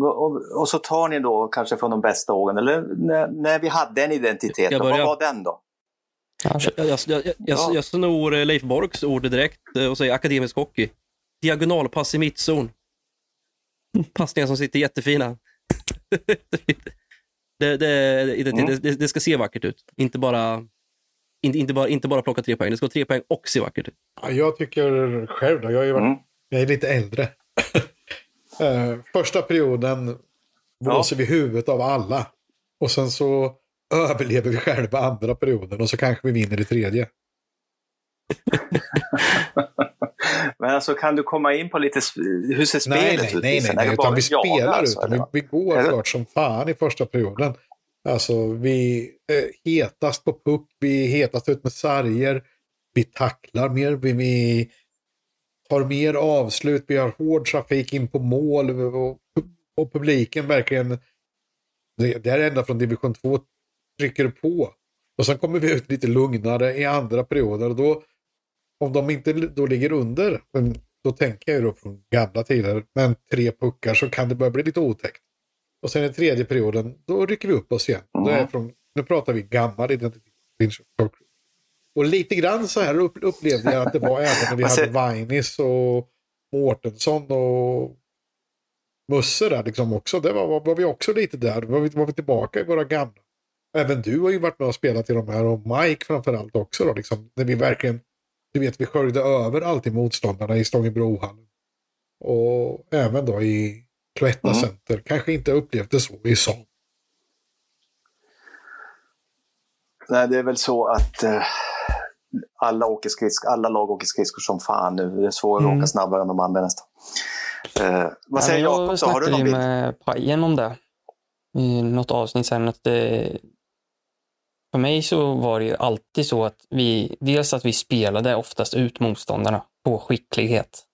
Och, och, så tar ni då kanske från de bästa åren, eller när, när vi hade en identitet, då, vad var den då? Kör. Jag, jag, jag, jag, Ja. jag snor eh, Leif Borks ord direkt eh, och säger akademisk hockey. Diagonalpass i mittzon. Passningar som sitter jättefina. det, det, Mm. det, det ska se vackert ut. Inte bara, inte, inte, bara, inte bara plocka tre poäng. Det ska vara tre poäng och se vackert ut. Ja, jag tycker själv då. Jag är, ju varit, Mm. Jag är lite äldre. Eh, Första perioden blåser vi huvudet av alla. Och sen så överlever vi själva andra perioden och så kanske vi vinner i tredje. Men alltså kan du komma in på lite, hur ser spelet nej, nej, ut? Nej, nej, nej, utan vi spelar alltså, utan vi, vi går klart som fan i första perioden. Alltså vi är hetast på puck, vi är hetast ut med sarger, vi tacklar mer, vi, vi tar mer avslut, vi har hård trafik in på mål och, och publiken verkligen, det, är ända från division 2 trycker på. Och sen kommer vi ut lite lugnare i andra perioder och då om de inte då ligger under, då tänker jag ju då från gamla tider, men tre puckar så kan det börja bli lite otäckt. Och sen i tredje perioden, då rycker vi upp oss igen. Mm. Då är från, nu pratar vi gammal identitet. Och lite grann så här upplevde jag att det var även när vi hade Vainis och Mårtensson och Musse där liksom också. Det var, var vi också lite där. Var vi, var vi tillbaka i våra gamla. Även du har ju varit med och spelat i de här och Mike framförallt också då. Liksom, när vi verkligen du vet, vi sköljde över alltid motståndarna i Stångebrohallen. Och även då i Cloetta mm. Center. Kanske inte upplevde så i Saab. Nej, det är väl så att eh, alla, åker skridsk, alla lag åker skridskor som fan nu. Det är svårare mm. att åka snabbare än de andra nästan. Eh, vad säger ja, Jakob? Jag snackade ju med Pajen om det i något avsnitt sen. Att det, för mig så var det ju alltid så att vi, dels att vi spelade oftast ut motståndarna på skicklighet.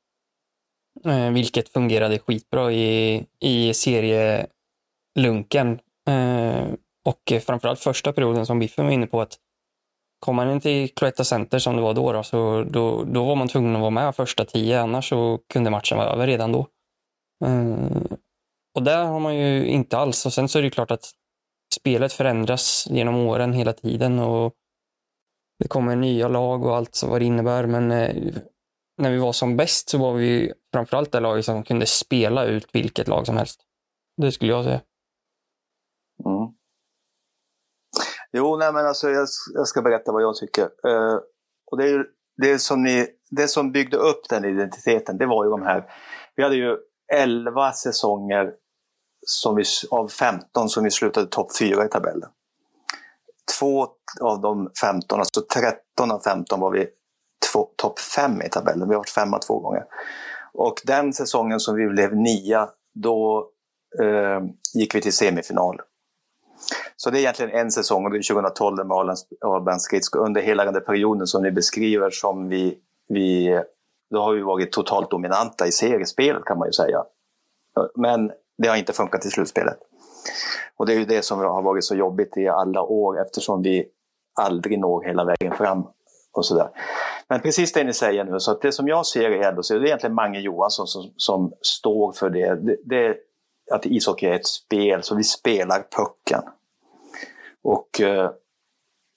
Eh, vilket fungerade skitbra i, i serielunken. Eh, och framförallt första perioden som Biffen var inne på att kom man inte i Cloetta Center som det var då, då, så då, då var man tvungen att vara med första tio, annars så kunde matchen vara över redan då. Eh, och där har man ju inte alls. Och sen så är det klart att spelet förändras genom åren hela tiden och det kommer nya lag och allt vad det innebär. Men eh, när vi var som bäst så var vi framförallt det laget som kunde spela ut vilket lag som helst. Det skulle jag säga. Mm. Jo, nej men alltså jag, jag, ska berätta vad jag tycker. Uh, och det, är det, som ni, det som byggde upp den identiteten, det var ju de här... Vi hade ju 11 säsonger som vi, av 15 som vi slutade topp 4 i tabellen. Två av de 15, alltså 13 av 15 var vi topp 5 i tabellen. Vi har varit femma två gånger. Och den säsongen som vi blev nia, då eh, gick vi till semifinal. Så det är egentligen en säsong och det är 2012 med Arlands skridsko. Under hela den perioden som ni beskriver som vi, vi, då har vi varit totalt dominanta i seriespelet kan man ju säga. Men det har inte funkat i slutspelet. Och det är ju det som har varit så jobbigt i alla år eftersom vi aldrig når hela vägen fram. och så där. Men precis det ni säger nu, så att det som jag ser är ändå, så det är egentligen Mange Johansson som, som står för det. det. det. Att ishockey är ett spel, så vi spelar pucken. Och eh,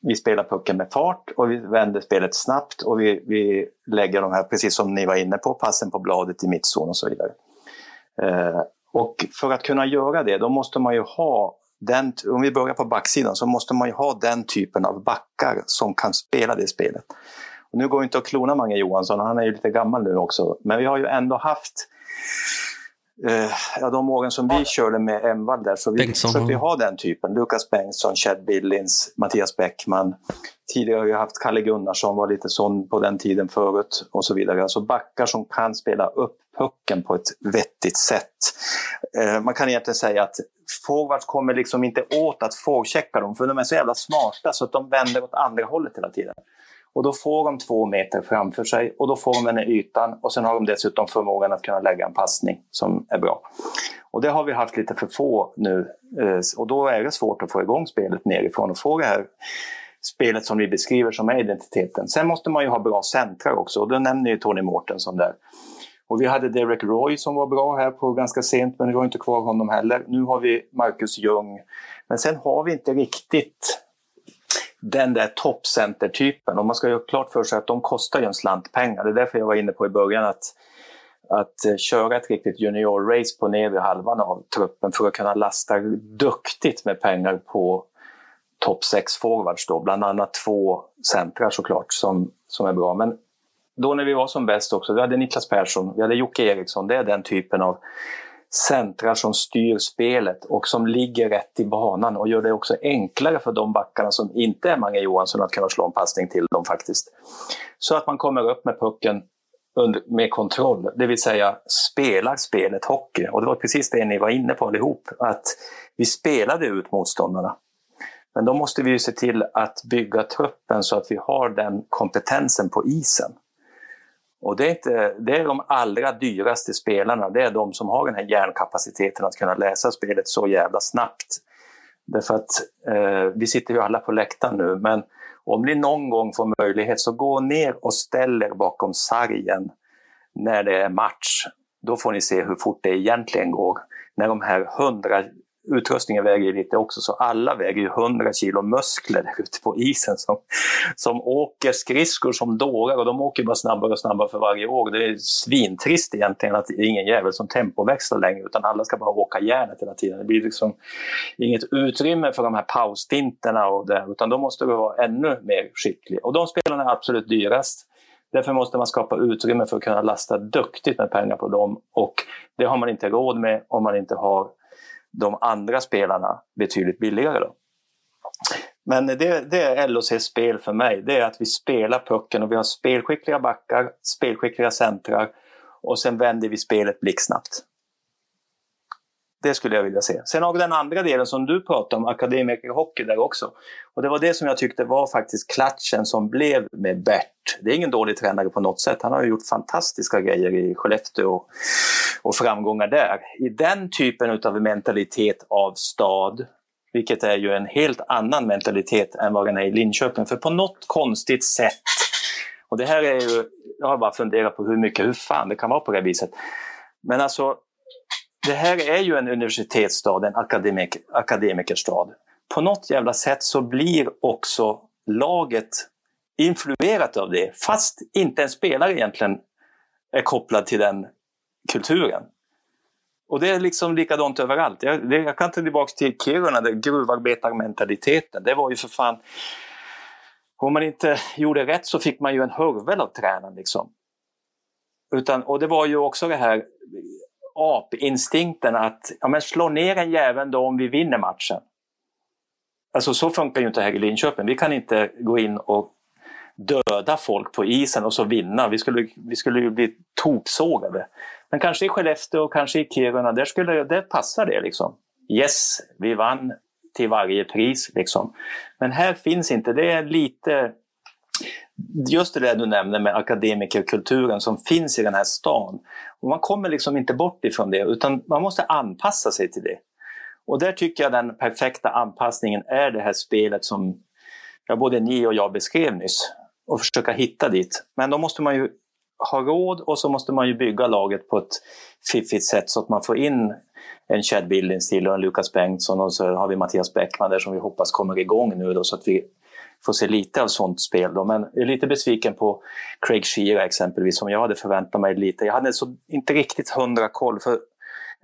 vi spelar pucken med fart och vi vänder spelet snabbt och vi, vi lägger de här, precis som ni var inne på, passen på bladet i mittzon och så vidare. Eh, och för att kunna göra det, då måste man ju ha den, om vi börjar på backsidan, så måste man ju ha den typen av backar som kan spela det spelet. Och nu går det inte att klona Mange Johansson, han är ju lite gammal nu också, men vi har ju ändå haft eh, ja, de åren som vi körde med Envall där, så vi försökte ha den typen. Lukas Bengtsson, Chad Billings, Mattias Bäckman. Tidigare har vi haft Kalle Gunnarsson, var lite sån på den tiden förut och så vidare. Alltså backar som kan spela upp pucken på ett vettigt sätt. Eh, man kan egentligen säga att forwards kommer liksom inte åt att forechecka dem, för de är så jävla smarta så att de vänder åt andra hållet hela tiden. Och då får de två meter framför sig och då får de den här ytan och sen har de dessutom förmågan att kunna lägga en passning som är bra. Och det har vi haft lite för få nu eh, och då är det svårt att få igång spelet nerifrån och få det här spelet som vi beskriver som är identiteten. Sen måste man ju ha bra centrar också och då nämner ju Tony Mårtensson där. Och vi hade Derek Roy som var bra här på ganska sent, men vi har inte kvar honom heller. Nu har vi Marcus Ljung. Men sen har vi inte riktigt den där toppcentertypen. Och man ska ju ha klart för sig att de kostar ju en slant pengar. Det är därför jag var inne på i början att, att eh, köra ett riktigt junior-race på nedre halvan av truppen för att kunna lasta duktigt med pengar på topp 6 forwards då, bland annat två centrar såklart som, som är bra. Men då när vi var som bäst också, vi hade Niklas Persson, vi hade Jocke Eriksson, det är den typen av centrar som styr spelet och som ligger rätt i banan och gör det också enklare för de backarna som inte är Mange Johansson att kunna slå en passning till dem faktiskt. Så att man kommer upp med pucken under, med kontroll, det vill säga spelar spelet hockey. Och det var precis det ni var inne på allihop, att vi spelade ut motståndarna. Men då måste vi ju se till att bygga truppen så att vi har den kompetensen på isen. Och det är, inte, det är de allra dyraste spelarna, det är de som har den här hjärnkapaciteten att kunna läsa spelet så jävla snabbt. Därför att eh, vi sitter ju alla på läktaren nu, men om ni någon gång får möjlighet så gå ner och ställ er bakom sargen när det är match. Då får ni se hur fort det egentligen går. När de här hundra utrustningen väger ju lite också, så alla väger ju 100 kilo muskler ute på isen som, som åker skridskor som dårar och de åker bara snabbare och snabbare för varje år. Det är svintrist egentligen att det är ingen jävel som tempoväxlar längre utan alla ska bara åka järnet hela tiden. Det blir liksom inget utrymme för de här pausfinterna och det, utan då måste du vara ännu mer skicklig. Och de spelarna är absolut dyrast. Därför måste man skapa utrymme för att kunna lasta duktigt med pengar på dem och det har man inte råd med om man inte har de andra spelarna betydligt billigare. Då. Men det, det är LOCs spel för mig. Det är att vi spelar pucken och vi har spelskickliga backar, spelskickliga centrar och sen vänder vi spelet blixtsnabbt. Det skulle jag vilja se. Sen har vi den andra delen som du pratade om, akademikerhockey där också. Och det var det som jag tyckte var faktiskt klatschen som blev med Bert. Det är ingen dålig tränare på något sätt. Han har ju gjort fantastiska grejer i Skellefteå och, och framgångar där. I den typen av mentalitet av stad, vilket är ju en helt annan mentalitet än vad den är i Linköping. För på något konstigt sätt, och det här är ju, jag har bara funderat på hur mycket, hur fan det kan vara på det viset. Men alltså, det här är ju en universitetsstad, en akademik, akademikerstad. På något jävla sätt så blir också laget influerat av det, fast inte en spelare egentligen är kopplad till den kulturen. Och det är liksom likadant överallt. Jag, det, jag kan ta tillbaka till Kiruna, där gruvarbetarmentaliteten. Det var ju för fan... Om man inte gjorde rätt så fick man ju en hurvel av tränaren. Liksom. Utan, och det var ju också det här apinstinkten att ja, men slå ner en jävel då om vi vinner matchen. Alltså så funkar ju inte här i Linköping. Vi kan inte gå in och döda folk på isen och så vinna. Vi skulle, vi skulle ju bli toksågade. Men kanske i Skellefteå och kanske i Kiruna, där, skulle, där passar det liksom. Yes, vi vann till varje pris liksom. Men här finns inte, det är lite just det där du nämner med akademikerkulturen som finns i den här stan. Och man kommer liksom inte bort ifrån det utan man måste anpassa sig till det. Och där tycker jag den perfekta anpassningen är det här spelet som ja, både ni och jag beskrev nyss. Och försöka hitta dit. Men då måste man ju ha råd och så måste man ju bygga laget på ett fiffigt sätt så att man får in en Chad Billings till och en Lukas Bengtsson och så har vi Mattias Bäckman där som vi hoppas kommer igång nu då så att vi får se lite av sånt spel. Då. Men jag är lite besviken på Craig Shearer exempelvis, som jag hade förväntat mig lite. Jag hade så inte riktigt hundra koll, för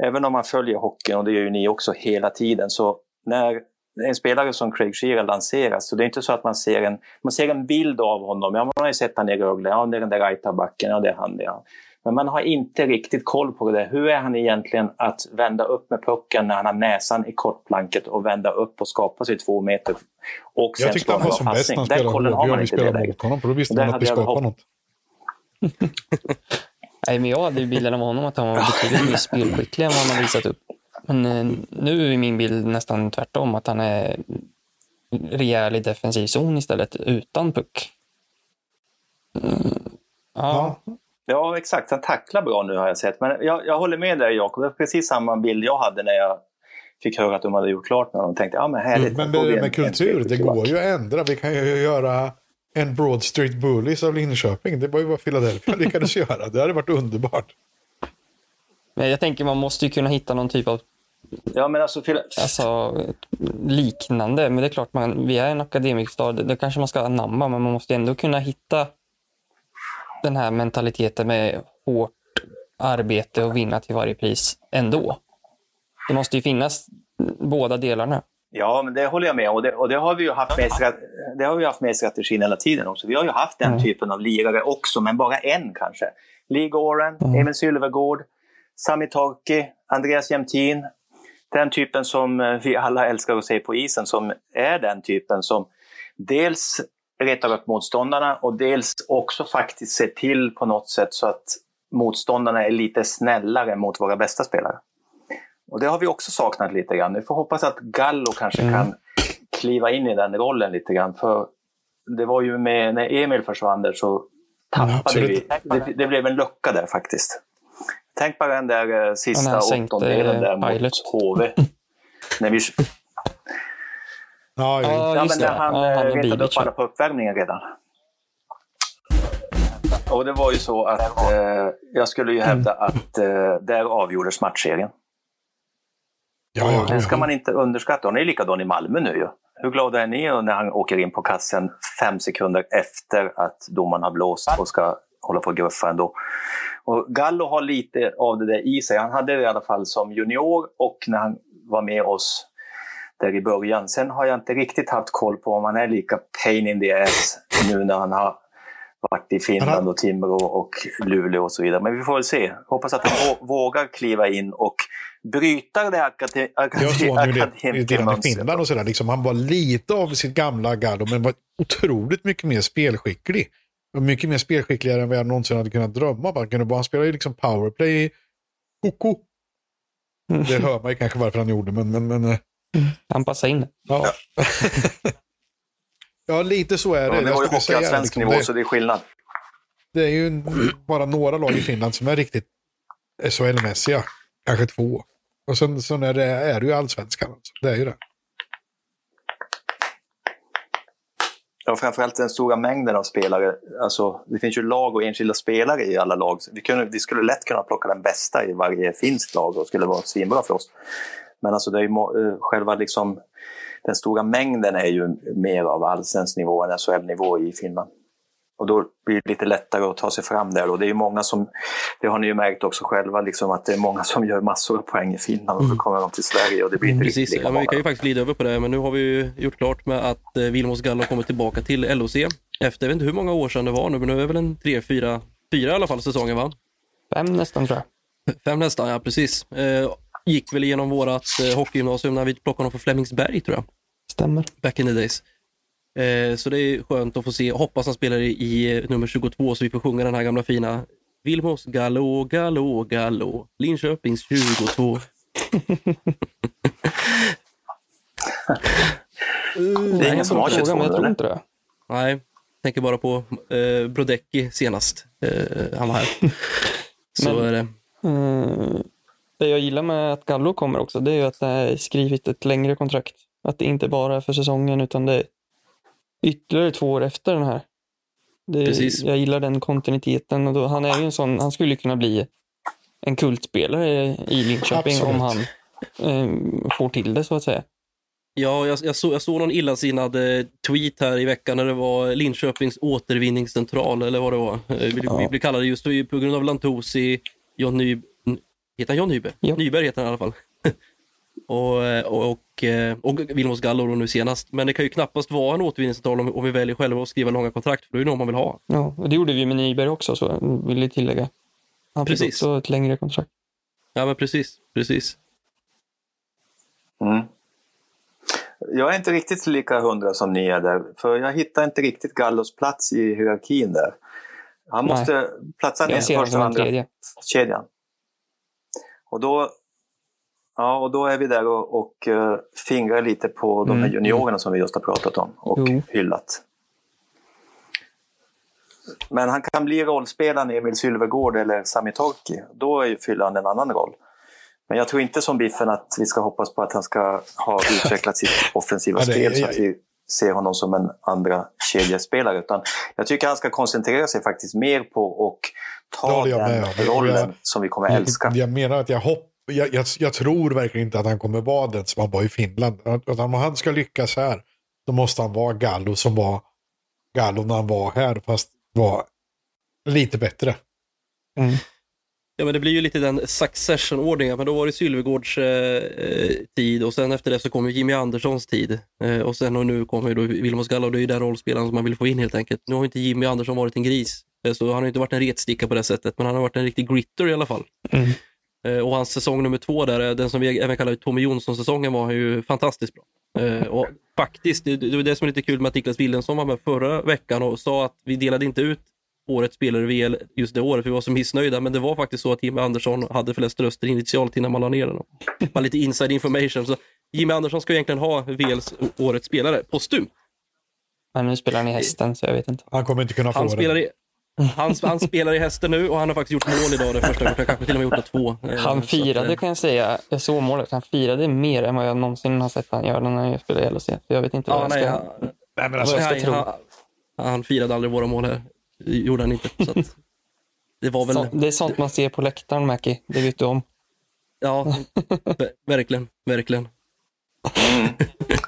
även om man följer hockeyn, och det gör ju ni också hela tiden, så när en spelare som Craig Shearer lanseras, så det är inte så att man ser en, man ser en bild av honom. Ja, man har ju sett han i Rögle, ja det är den där Raitabacken, ja det är han. Ja. Men man har inte riktigt koll på det. Hur är han egentligen att vända upp med pucken när han har näsan i kortplanket och vända upp och skapa sig två meter? Och jag tyckte han var som bäst när han spelade hårdgör vi spelade mot honom, för då visste man att vi skapade något. Nej, men jag hade ju bilden av honom att han var betydligt mer spelskicklig än vad han har visat upp. Men eh, nu är min bild nästan tvärtom, att han är rejäl i defensiv zon istället, utan puck. Mm. Ja. ja. Ja, exakt. Han tacklar bra nu har jag sett. Men jag, jag håller med dig Jakob. Det är precis samma bild jag hade när jag fick höra att de hade gjort klart med honom. tänkte, ja men härligt. Mm, men med, med kultur, det går ju att ändra. Vi kan ju göra en Broad Street Bullies av Linköping. Det var ju vad Philadelphia lyckades göra. Det hade varit underbart. Men jag tänker man måste ju kunna hitta någon typ av Ja, men alltså, alltså, liknande. Men det är klart, man, vi är en akademikerstad. Det kanske man ska anamma, men man måste ändå kunna hitta den här mentaliteten med hårt arbete och vinna till varje pris ändå. Det måste ju finnas båda delarna. Ja, men det håller jag med om. Och det, och det har vi ju haft med, det har vi haft med i strategin hela tiden också. Vi har ju haft den mm. typen av lirare också, men bara en kanske. Lee Goren, mm. Emil Sylvegård, Sami Torki, Andreas Jämtin. Den typen som eh, vi alla älskar att se på isen, som är den typen som dels retar upp motståndarna och dels också faktiskt ser till på något sätt så att motståndarna är lite snällare mot våra bästa spelare. Och det har vi också saknat lite grann. Vi får hoppas att Gallo kanske mm. kan kliva in i den rollen lite grann. För det var ju med, när Emil försvann där så tappade ja, vi. Det, det, blev en lucka där faktiskt. Tänk bara den där uh, sista åttondelen där mot HV. när vi... Ja, ja, ja men när han ja, eh, retade upp alla på uppvärmningen redan. Och det var ju så att eh, jag skulle ju hävda att eh, där avgjordes matchserien. Ja, ja, Den ska man inte underskatta. Hon är likadan i Malmö nu ju. Hur glada är ni när han åker in på kassen fem sekunder efter att domaren har blåst och ska hålla på och gruffa ändå? Och Gallo har lite av det där i sig. Han hade det i alla fall som junior och när han var med oss där i början. Sen har jag inte riktigt haft koll på om han är lika pain in the ass nu när han har varit i Finland och Timrå och Luleå och så vidare. Men vi får väl se. Hoppas att han vågar kliva in och bryta det akademiska Jag såg honom ju redan i Finland och sådär. Liksom, han var lite av sitt gamla Gallo men var otroligt mycket mer spelskicklig. Mycket mer spelskickligare än vad jag någonsin hade kunnat drömma om. Han spelade ju liksom powerplay i Koko. Det hör man ju kanske varför han gjorde, men... men, men eh. Han passade in. Ja. ja, lite så är det. Ja, det var ju hockeyallsvensk liksom, nivå, det, så det är skillnad. Det är ju bara några lag i Finland som är riktigt SHL-mässiga. Kanske två. Och sen, sen är, det, är det ju allsvenskan. Alltså. Det är ju det. Ja, framförallt den stora mängden av spelare. Alltså, det finns ju lag och enskilda spelare i alla lag. Vi, kunde, vi skulle lätt kunna plocka den bästa i varje finskt lag och skulle vara svinbra för oss. Men alltså det är ju, eh, själva liksom, den stora mängden är ju mer av allsvensk nivå än SHL-nivå i Finland. Och då blir det lite lättare att ta sig fram där. Och det är många som, det har ni ju märkt också själva, liksom att det är många som gör massor av poäng i Finland och så mm. kommer de till Sverige och det blir inte Precis, riktigt lika ja, Vi kan ju faktiskt glida över på det, men nu har vi ju gjort klart med att eh, Vilmos Gallo kommer tillbaka till LOC efter, jag vet inte hur många år sedan det var nu, men nu är det väl en tre, fyra, fyra i alla fall säsonger va? Fem nästan tror jag. Fem nästan, ja precis. Eh, gick väl igenom vårat eh, hockeygymnasium när vi plockade honom från Flemingsberg tror jag. Stämmer. Back in the days. Eh, så det är skönt att få se. Hoppas han spelar i, i nummer 22 så vi får sjunga den här gamla fina Vilmos Gallo, Gallo, Gallo, Linköpings 22. det är ingen som har 22 jag tror inte det. Nej, tänker bara på eh, Brodecki senast. Eh, han var här. så Men, är det. Eh, det jag gillar med att Gallo kommer också, det är ju att det är skrivit ett längre kontrakt. Att det inte bara är för säsongen, utan det är ytterligare två år efter den här. Det, Precis. Jag gillar den kontinuiteten. Och då, han är ju en sån, han skulle kunna bli en kultspelare i Linköping Absolut. om han eh, får till det så att säga. Ja, jag, jag, såg, jag såg någon illasinnad eh, tweet här i veckan när det var Linköpings återvinningscentral eller vad det var. Eh, vi, ja. vi blev kallade just på grund av Lantosi, John Ny... Heter han John Nyberg? Ja. Nyberg heter han i alla fall. och, och, och, eh, och Vilmos Gallo nu senast. Men det kan ju knappast vara en återvinningscentral om, om vi väljer själva att skriva långa kontrakt, för då är det någon man vill ha. Ja, och det gjorde vi med Nyberg också, så vill jag tillägga. Han fick precis. också ett längre kontrakt. Ja, men precis. precis. Mm. Jag är inte riktigt lika hundra som ni är där, för jag hittar inte riktigt Gallos plats i hierarkin där. Han måste Nej. platsa ner första och andra kedjan. Och då Ja, och då är vi där och, och uh, fingrar lite på de här mm. juniorerna som vi just har pratat om och mm. hyllat. Men han kan bli rollspelaren Emil Sylvegård eller Sami Torki. Då är ju fyllan en annan roll. Men jag tror inte som Biffen att vi ska hoppas på att han ska ha utvecklat sitt offensiva spel så att vi ser honom som en andra kedjespelare. Utan jag tycker han ska koncentrera sig faktiskt mer på att ta den rollen jag, som vi kommer älska. Jag, jag menar att jag hoppas jag, jag, jag, tror verkligen inte att han kommer vara den som han var i Finland. Att om han ska lyckas här, då måste han vara Gallo som var Gallo när han var här, fast var lite bättre. Mm. Ja, men det blir ju lite den succession-ordningen, men då var det Sylvegårds eh, tid och sen efter det så kommer Jimmy Anderssons tid. Eh, och sen och nu kommer ju då Vilmos Gallo, det är ju den rollspelaren som man vill få in helt enkelt. Nu har inte Jimmy Andersson varit en gris, eh, så han har inte varit en retsticka på det sättet, men han har varit en riktig gritter i alla fall. Mm. Eh, och hans säsong nummer två, där, eh, den som vi även kallar Tommy Jonsson-säsongen, var ju fantastiskt bra. Eh, och faktiskt, det, det var det som är lite kul med att Niklas Willensson var med förra veckan och sa att vi delade inte ut årets spelare i VL just det året, för vi var så missnöjda. Men det var faktiskt så att Jimmy Andersson hade flest röster initialt innan man la ner den. Bara lite inside information. Så Jimmy Andersson ska egentligen ha VLs årets spelare postumt. Men nu spelar han i hästen, så jag vet inte. Han kommer inte kunna få Han det. spelar, i, han, han spelar i hästen nu och han har faktiskt gjort mål idag det första gången. Han kanske till och med gjort det två. Eh, Han firade eh, kan jag säga, jag såg målet, han firade mer än vad jag någonsin har sett han göra när jag spelade i LHC. Så jag vet inte vad Ja, jag nej, ska... han, Nej, men alltså, jag ska nej, tro. han, han firade aldrig våra mål här. Gjorde han inte. Så att, det var väl... Så, det är sånt man ser på läktaren, Mackie. Det vet du om. Ja, ver- verkligen, verkligen.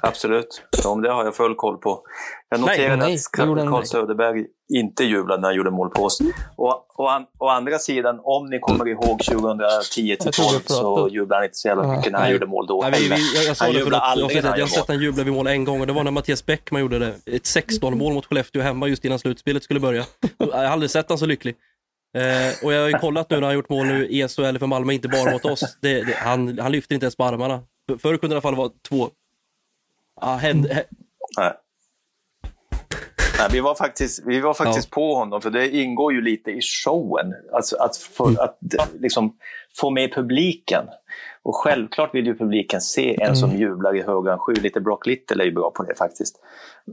Absolut, men det har jag full koll på. Jag Nej, noterade nej, att gjorde han Carl. Söderberg inte jublade när han gjorde mål på oss. Och, och an, å andra sidan, om ni kommer ihåg 2010 till Jag tror vi 12 så jublade han inte så jävla mycket när han Nej. gjorde mål då Ja, vi, vi, jag, jag Han förut, aldrig när jag han har sett mål. han jubla vid mål en gång och det var när Mattias Bäckman gjorde det. Ett 16-mål mot Skellefteå hemma just innan slutspelet skulle börja. Jag har aldrig sett han så lycklig. Eh, och jag har ju kollat nu när han gjort mål nu i SHL för Malmö, inte bara mot oss. Det, det, han, han lyfter inte ens på armarna. För- Förr kunde det i alla fall vara två... Ja, händ, hä- Nej. Nej, vi var faktiskt, vi var faktiskt på honom, för det ingår ju lite i showen. Alltså att, få, att liksom, få med publiken. Och självklart vill ju publiken se en som jublar i högan sju. Lite Brock Little är ju bra på det faktiskt.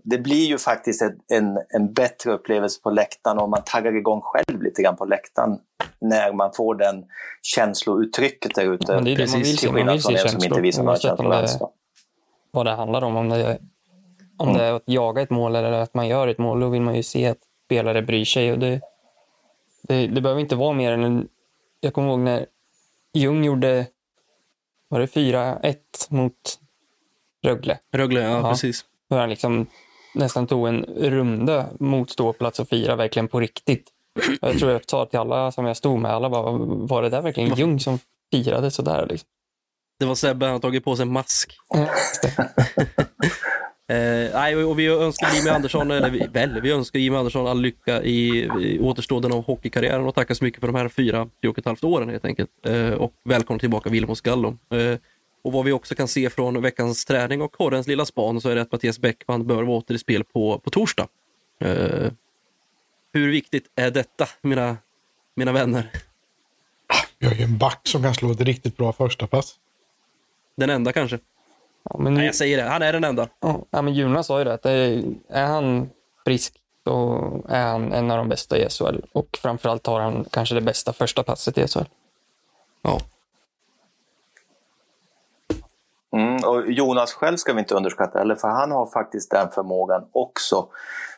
Det blir ju faktiskt ett, en, en bättre upplevelse på läktaren om man taggar igång själv lite grann på läktaren. När man får den känslouttrycket där ute. Det är det man vill se. Man vill se en som inte känslor, visar några känslor alls. Vad det handlar om. Om det, om det är att jaga ett mål eller att man gör ett mål, då vill man ju se att spelare bryr sig. Och det, det, det behöver inte vara mer än... En, jag kommer ihåg när Ljung gjorde var det 4-1 mot Rögle. Rögle, ja, Ja. precis. Hur han liksom nästan tog en runda mot ståplats och fira verkligen på riktigt. Och Jag tror jag sa till alla som jag stod med, alla bara, var det där verkligen Ljung som firade sådär? Liksom? Det var Sebbe, han har tagit på sig en mask. Eh, nej, och vi önskar Jimmy Andersson, eller vi, väl, vi önskar Jimmy Andersson all lycka i, i återstoden av hockeykarriären och tackar så mycket för de här fyra, fyra och ett halvt åren helt enkelt. Eh, och välkommen tillbaka Vilmos Gallo. Eh, och vad vi också kan se från veckans träning och korrens lilla span så är det att Mattias Bäckman bör vara åter i spel på, på torsdag. Eh, hur viktigt är detta, mina, mina vänner? Vi har ju en back som kan slå ett riktigt bra första pass. Den enda kanske? Ja, men, Nej, jag säger det, han är den enda. ja, men Jonas sa ju det, att det är, är han frisk så är han en av de bästa i SHL. Och framförallt har han kanske det bästa första passet i SHL. Ja. Mm, och Jonas själv ska vi inte underskatta heller, för han har faktiskt den förmågan också.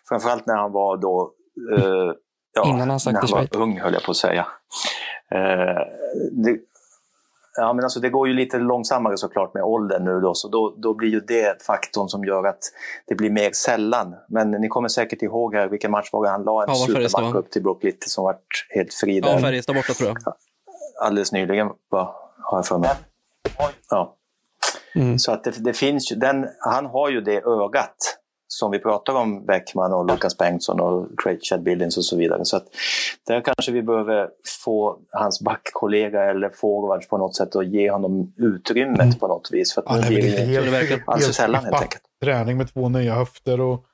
Framförallt när han var då, eh, ja, Innan han stack när han var ung höll jag på att säga. Eh, det, ja, men alltså, det går ju lite långsammare såklart med åldern nu då, så då, då blir ju det faktorn som gör att det blir mer sällan. Men ni kommer säkert ihåg här vilken match var det han la en Ja, va? upp till Brook Little som vart helt fri Ja, där Färjestad borta tror jag. alldeles nyligen, va, har jag för mig. Ja. Mm. Så att det, det finns ju, den, han har ju det ögat som vi pratar om Bäckman och Lukas Bengtsson och Chad Billings och så vidare. Så att där kanske vi behöver få hans backkollega eller forwards på något sätt och ge honom utrymmet på något vis. För att Ja, blir det är det helt, alldeles helt sällan, helt enkelt. Träning med två nya höfter och,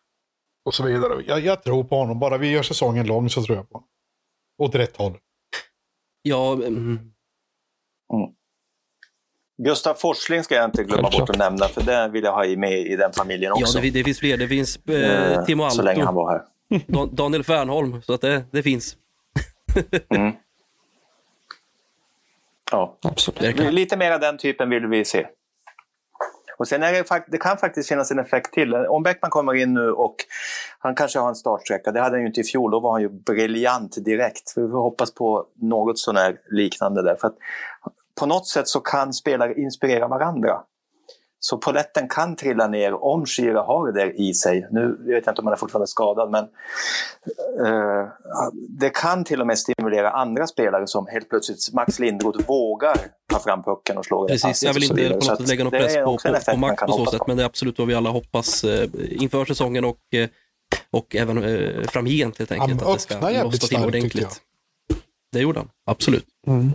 och så vidare. Jag, jag tror på honom. Bara vi gör säsongen lång så tror jag på honom. Åt rätt håll. Ja, mm, Gustav Forsling ska jag inte glömma Självklart. bort att nämna, för det vill jag ha med i den familjen ja också. det, det finns fler. Det finns eh, Eh, Timo så länge han Alto, var här. Dan- Daniel Fernholm, så att det, det finns. Mm. Ja. Absolut. Lite mer av den typen vill vi se. Och sen är det, det kan faktiskt finnas en effekt till. Om Bäckman kommer in nu och han kanske har en startsträcka, det hade han ju inte i fjol, då var han ju briljant direkt. Vi får hoppas på något sån här liknande där. För att på något sätt så kan spelare inspirera varandra. Så poletten kan trilla ner om Shira har det där i sig. Nu vet jag inte om han är fortfarande skadad, men eh, det kan till och med stimulera andra spelare som helt plötsligt, Max Lindroth, vågar ta fram pucken och slå den Precis, jag vill inte på något sätt att lägga någon press på, på, på Max på så sätt, på. men det är absolut vad vi alla hoppas eh, inför säsongen och, eh, och även eh, framgent helt enkelt. Han att det ska lossna till starkt, ordentligt. Det gjorde han, absolut. Mm.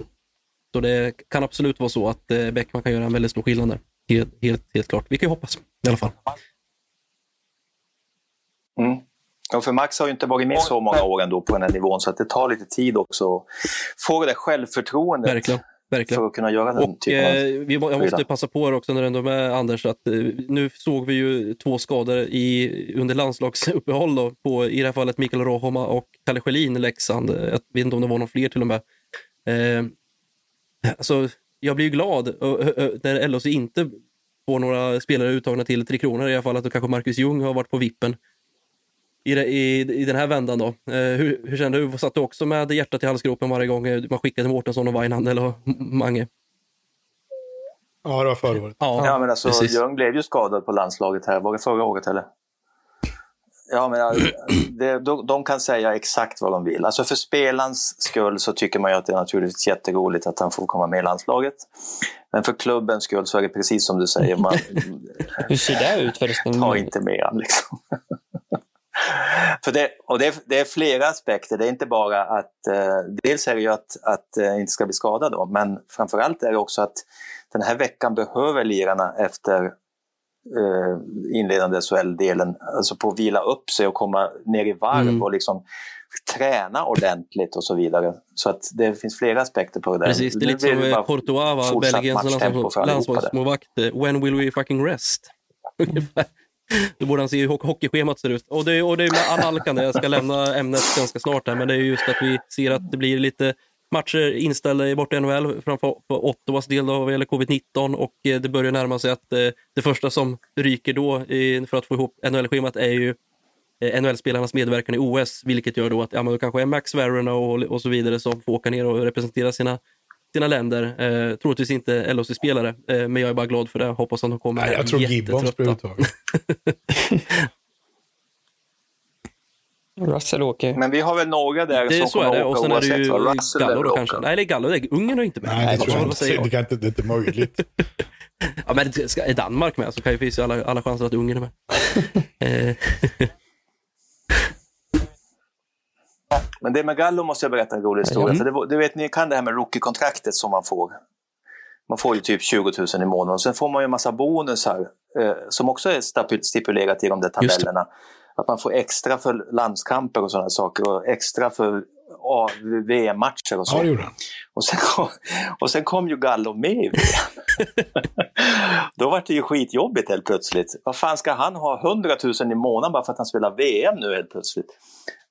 Så det kan absolut vara så att eh, Bäckman kan göra en väldigt stor skillnad där. Helt, helt, helt klart. Vi kan ju hoppas i alla fall. Mm. Ja, för Max har ju inte varit med så många år ändå på den här nivån så att det tar lite tid också att få det där självförtroendet Verkligen. Verkligen. för att kunna göra den Och typen av... eh, vi, jag måste passa på här också när du ändå är med Anders, att eh, nu såg vi ju två skador i, under landslagsuppehåll då, på i det här fallet Mikael Rohoma och Kalle Schelin i Leksand. Jag vet inte om det var någon fler till och med. Eh, alltså, jag blir ju glad när LHC inte får några spelare uttagna till Tre Kronor i alla fall, att då kanske Marcus Ljung har varit på vippen i, i, i den här vändan då. Eh, hur, hur kände du? Satt du också med hjärtat i halsgropen varje gång eh, man skickade Mårtensson och Weinhandel och Mange? Ja, det var förra året. Ja, men alltså precis. Ljung blev ju skadad på landslaget här. Var det förra året eller? Ja, men det, de, de kan säga exakt vad de vill. Alltså för spelarens skull så tycker man ju att det är naturligtvis jätteroligt att han får komma med i landslaget. Men för klubbens skull så är det precis som du säger, man Hur ser det ut förresten? tar inte med han liksom. För det, och det, det är flera aspekter. Det är inte bara att, eh, dels är det ju att, att eh, inte ska bli skadad då, men framförallt är det också att den här veckan behöver lirarna efter eh, inledande SHL-delen, alltså på att vila upp sig och komma ner i varv Mm. och liksom träna ordentligt och så vidare. Så att det finns flera aspekter på det. där. Precis, det är lite som Courtois, va? Belgiens landslagsmålvakt. When will we fucking rest? Ungefär. Då borde han se hur hock- hockeyschemat ser ut. Och det, är- och det är med analkande, jag ska lämna ämnet ganska snart här, men det är just att vi ser att det blir lite matcher inställda i borta NHL, framför för Ottawas del då, vad gäller covid-19 och eh, det börjar närma sig att eh, det första som ryker då för att få ihop NHL-schemat är ju eh, NHL-spelarnas medverkan i OS, vilket gör då att ja, men då kanske är Max Verona och, och så vidare som får åka ner och representera sina, sina länder. Eh, troligtvis inte LHC-spelare, eh, men jag är bara glad för det. Hoppas att de kommer Nej, jag tror Gibbons blir uttagen. Russell åker. Men vi har väl några där Det, som så är kommer det. att Och åka sen är det ju? Russell är Gallo då kanske. åka. Nej, eller Gallo. det är- Ungern är inte med. Nej, det tror jag inte. Det, kan inte. det är inte möjligt. Ja, men ska, är Danmark med så kan ju finns ju alla, alla chanser att Ungern är med. Eh, Men det med Gallo måste jag berätta en rolig historia. Mm. För det, du vet, ni kan det här med rookie-kontraktet som man får. Man får ju typ 20 000 i månaden. Sen får man ju en massa bonusar eh, som också är stipulerat i de där Just det. tabellerna. Att man får extra för landskamper och sådana saker och extra för ja, VM-matcher och så. Ja, det. Och sen, kom, och sen kom ju Gallo med i VM. Då var det ju skitjobbigt helt plötsligt. Vad fan ska han ha 100 000 i månaden bara för att han spelar VM nu helt plötsligt?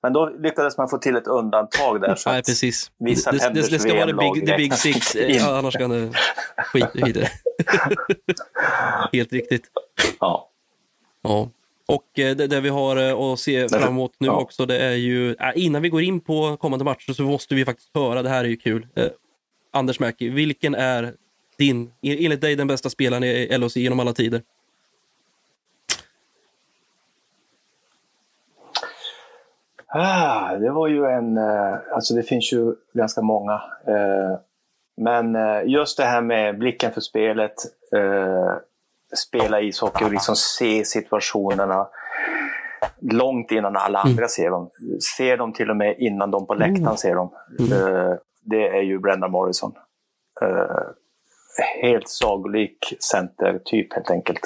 Men då lyckades man få till ett undantag där. Så nej, precis. vissa det, det, det ska vara the big, the big six, in. eh, annars kan det skit i det. Helt riktigt. Ja. Ja. Och eh, det, det vi har eh, att se fram emot nu Ja. också, det är ju... Äh, innan vi går in på kommande matcher så måste vi faktiskt höra, det här är ju kul. Eh, Anders Mäki, vilken är din, enligt dig, den bästa spelaren i LHC genom alla tider? Ah, det var ju en, eh, alltså det finns ju ganska många. Eh, men eh, just det här med blicken för spelet, eh, spela ishockey och liksom se situationerna långt innan alla andra ser dem. Ser dem till och med innan de på läktaren ser dem. Eh, det är ju Brendan Morrison. Eh, helt sagolik centertyp helt enkelt.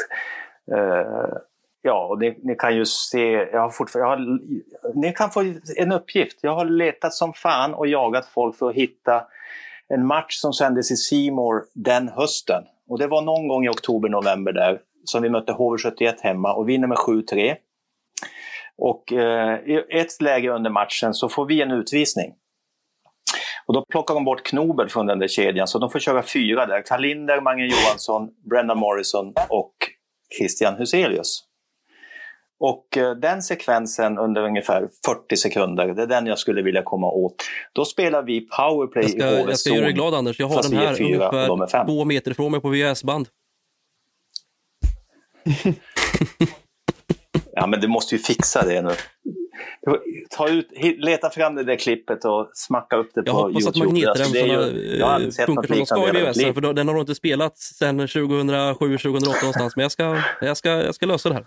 Eh, Ja, och ni, ni kan ju se, jag har fortfarande, jag har, ni kan få en uppgift. Jag har letat som fan och jagat folk för att hitta en match som sändes i Simor den hösten. Och det var någon gång i oktober, november där som vi mötte HV71 hemma och vinner med 7-3. Och eh, i ett läge under matchen så får vi en utvisning. Och då plockar de bort Knobel från den där kedjan så de får köra fyra där. Kalinder, Mange Johansson, Brendan Morrison och Christian Huselius. Och eh, den sekvensen under ungefär 40 sekunder, det är den jag skulle vilja komma åt. Då spelar vi powerplay Jag ska, i jag ska göra dig glad Anders, jag har den här de är ungefär fem. två meter ifrån mig på VHS-band. Ja, men du måste ju fixa det nu. Ta ut, leta fram det där klippet och smacka upp det Jag på hoppas att Youtube. Alltså, det är magnetremsorna jag sett funkar något som de ska i VHS, för den har nog inte spelats sedan 2007-2008 någonstans, men jag ska, jag, ska, jag ska lösa det här.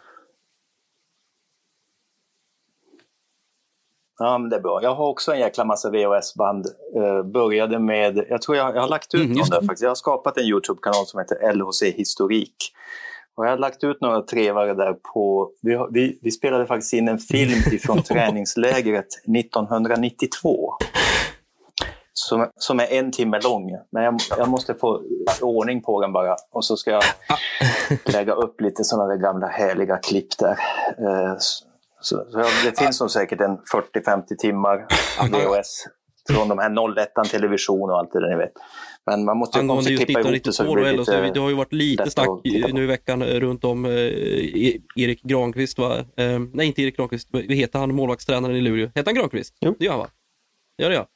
Ja, men det är bra. Jag har också en jäkla massa VHS-band. Uh, började med, jag tror jag, jag har lagt ut Mm, någon där faktiskt. Jag har skapat en YouTube-kanal som heter LHC Historik. Och jag har lagt ut några trevare där på, vi, vi, vi spelade faktiskt in en film ifrån träningslägret 1992. Som, som är en timme lång. Men jag, jag måste få ordning på den bara. Och så ska jag lägga upp lite sådana där gamla härliga klipp där. Eh, så, så det finns nog säkert en 40-50 timmar VHS från de här 01 television och allt det där ni vet. Men man måste, just klippa ihop det så 1992 det blir lite... det har ju varit lite snack nu i veckan eh, runt om eh, E- Erik Granqvist, va? Eh, nej, inte Erik Granqvist, vad heter han, målvaktstränaren i Luleå? Heter han Granqvist? Jo. Det gör han va? Ja, det gör.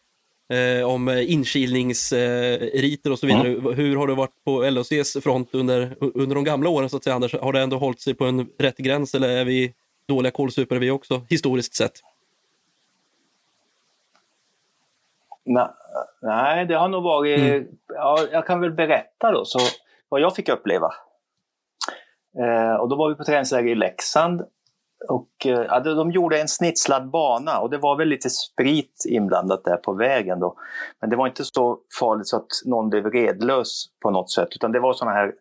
Eh, om eh, inkilningsriter och så vidare. Mm. Hur har det varit på LHCs front under, under de gamla åren så att säga, Anders? Har det ändå hållit sig på en rätt gräns eller är vi dåliga kålsupare vi också, historiskt sett? Nej, det har nog varit... Mm. Ja, jag kan väl berätta då, så vad jag fick uppleva. Eh, och då var vi på träningsläger i Leksand. Och, eh, de gjorde en snitslad bana och det var väl lite sprit inblandat där på vägen. Då. Men det var inte så farligt så att någon blev redlös på något sätt. Utan det var sådana här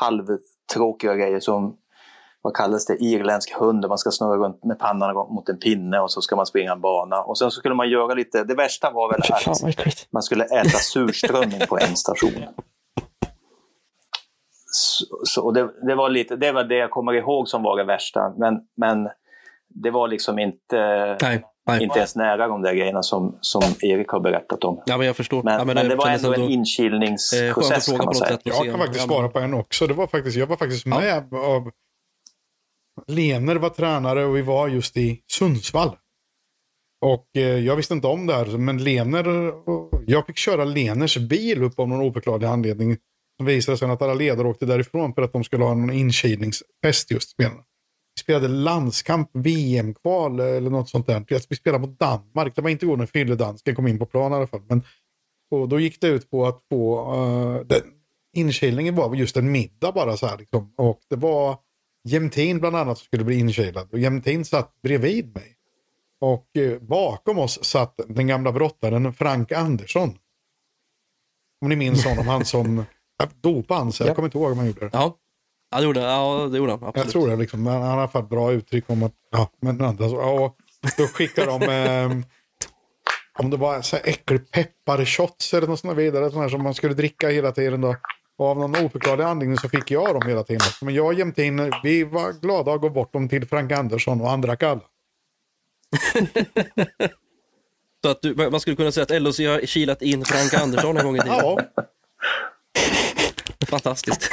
halvtråkiga grejer som vad kallas det, irländsk hund där man ska snurra runt med pannan mot en pinne och så ska man springa en bana. Och sen så skulle man göra lite, det värsta var väl att man skulle äta surströmming på en station. Så, så, och det, det, var lite, det var det jag kommer ihåg som var det värsta. Men, men det var liksom inte, Nej. nej. inte ens nära de där grejerna som, som Erik har berättat om. Ja, men jag förstår. Men, ja, men, det var kändes ändå en Eh, inkilningsprocess fråga kan man säga. Jag kan faktiskt svara på en också. Det var faktiskt, jag var faktiskt Ja. med av... Lener var tränare och vi var just i Sundsvall. Och eh, jag visste inte om det här, men Lener... Jag fick köra Leners bil upp av någon oförklarlig anledning. Det visade sig att alla ledare åkte därifrån för att de skulle ha någon inkilningsfest just spelarna. Vi spelade landskamp, VM-kval eller något sånt där. Alltså, vi spelade mot Danmark. Det var inte igår när fylledansken kom in på plan i alla fall. Men, och då gick det ut på att få... Uh, den, inkilningen var just en middag bara så här. Liksom. Och det var Jämtin bland annat skulle bli inkilad. Och Jämtin satt bredvid mig. Och eh, bakom oss satt den gamla brottaren Frank Andersson. Om ni minns honom, han som dopade han sig. Jag Ja. kommer inte ihåg om han gjorde det. Ja. Ja, det gjorde. Ja, det gjorde han. Absolut. Jag tror det. Liksom. Han har fått bra uttryck om att... Ja, men andra så... Ja, då skickar de... Eh, om det var så här äcklig pepparshots eller något sånt vidare. Sånt som man skulle dricka hela tiden då. Och av någon oförklarlig anledning så fick jag dem hela tiden. Men jag och Jämtin, vi var glada att gå bort dem till Frank Andersson och andra kalla. Så att du, man skulle kunna säga att LHC har kilat in Frank Andersson en gång i tiden. Ja, Fantastiskt.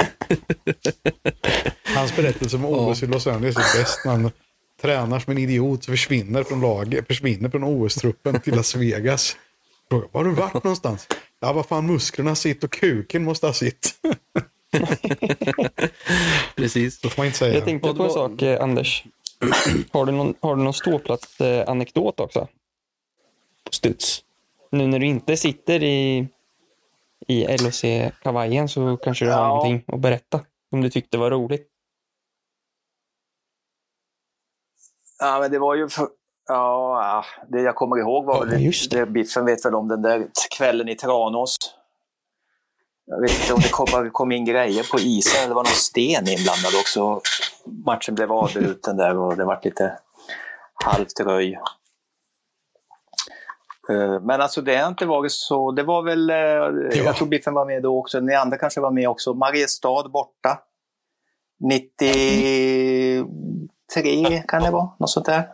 hans berättelse om OS i Los Angeles är bäst när han tränar som en idiot, försvinner från laget, försvinner från OS-truppen till Las Vegas. Frågar, var har du varit någonstans? Ja, vad fan musklerna sitter och kuken måste ha sitt. Precis. Så får man inte säga. Jag tänkte på en sak, eh, Anders. Har du någon, har du någon ståplats-anekdot också? På studs. Nu när du inte sitter i, i LHC-kavajen så kanske du har Ja. någonting att berätta. Som du tyckte var roligt. Ja, men det var ju... Ja, ja, det jag kommer ihåg var Ja, väl... just det. Biffen vet väl om den där kvällen i Tranås. Jag vet inte om det kom, kom in grejer på isen. Det var någon sten inblandad också. Matchen blev avbruten där och det var lite halvt röj. Eh, Men alltså det har inte varit så. Det var väl... eh, Jag tror Biffen var med då också. Ni andra kanske var med också. Mariestad borta. 93 kan det vara. Något sånt där.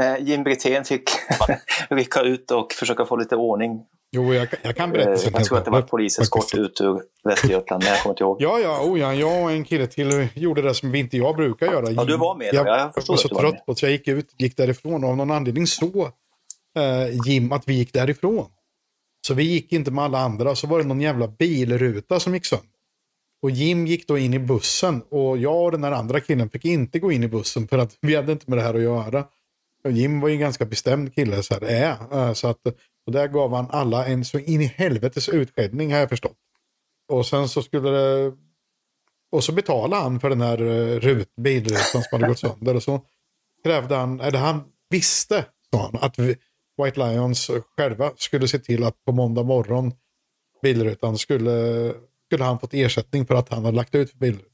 Eh, Jim Brithén fick rycka ut och försöka få lite ordning. Jo, jag, kan- jag kan Eh, berätta. Jag tror att det var poliseskort ut ur Västergötland, men jag kommer inte ihåg. Ja, ja, oh, ja, jag och en kille till gjorde det som vi inte jag brukar göra. Ja, du var med. Jag, Ja, jag förstår var så att trött med. på så jag gick ut, gick därifrån och av någon anledning så eh, Jim att vi gick därifrån. Så vi gick inte med alla andra. Så var det någon jävla bilruta som gick sönder. Och Jim gick då in i bussen och jag och den här andra killen fick inte gå in i bussen för att vi hade inte med det här att göra. Jim var ju en ganska bestämd kille, så här, är. eh, Så att, och där gav han alla en så in i helvetes utskällning har jag förstått. Och sen så skulle det... Och så betalade han för den här eh, rut, bilrutan som hade gått sönder. Och så krävde han, eller han visste sa han. Att White Lions själva skulle se till att på måndag morgon bilrutan skulle, skulle han fått ersättning för att han hade lagt ut för bilrutan.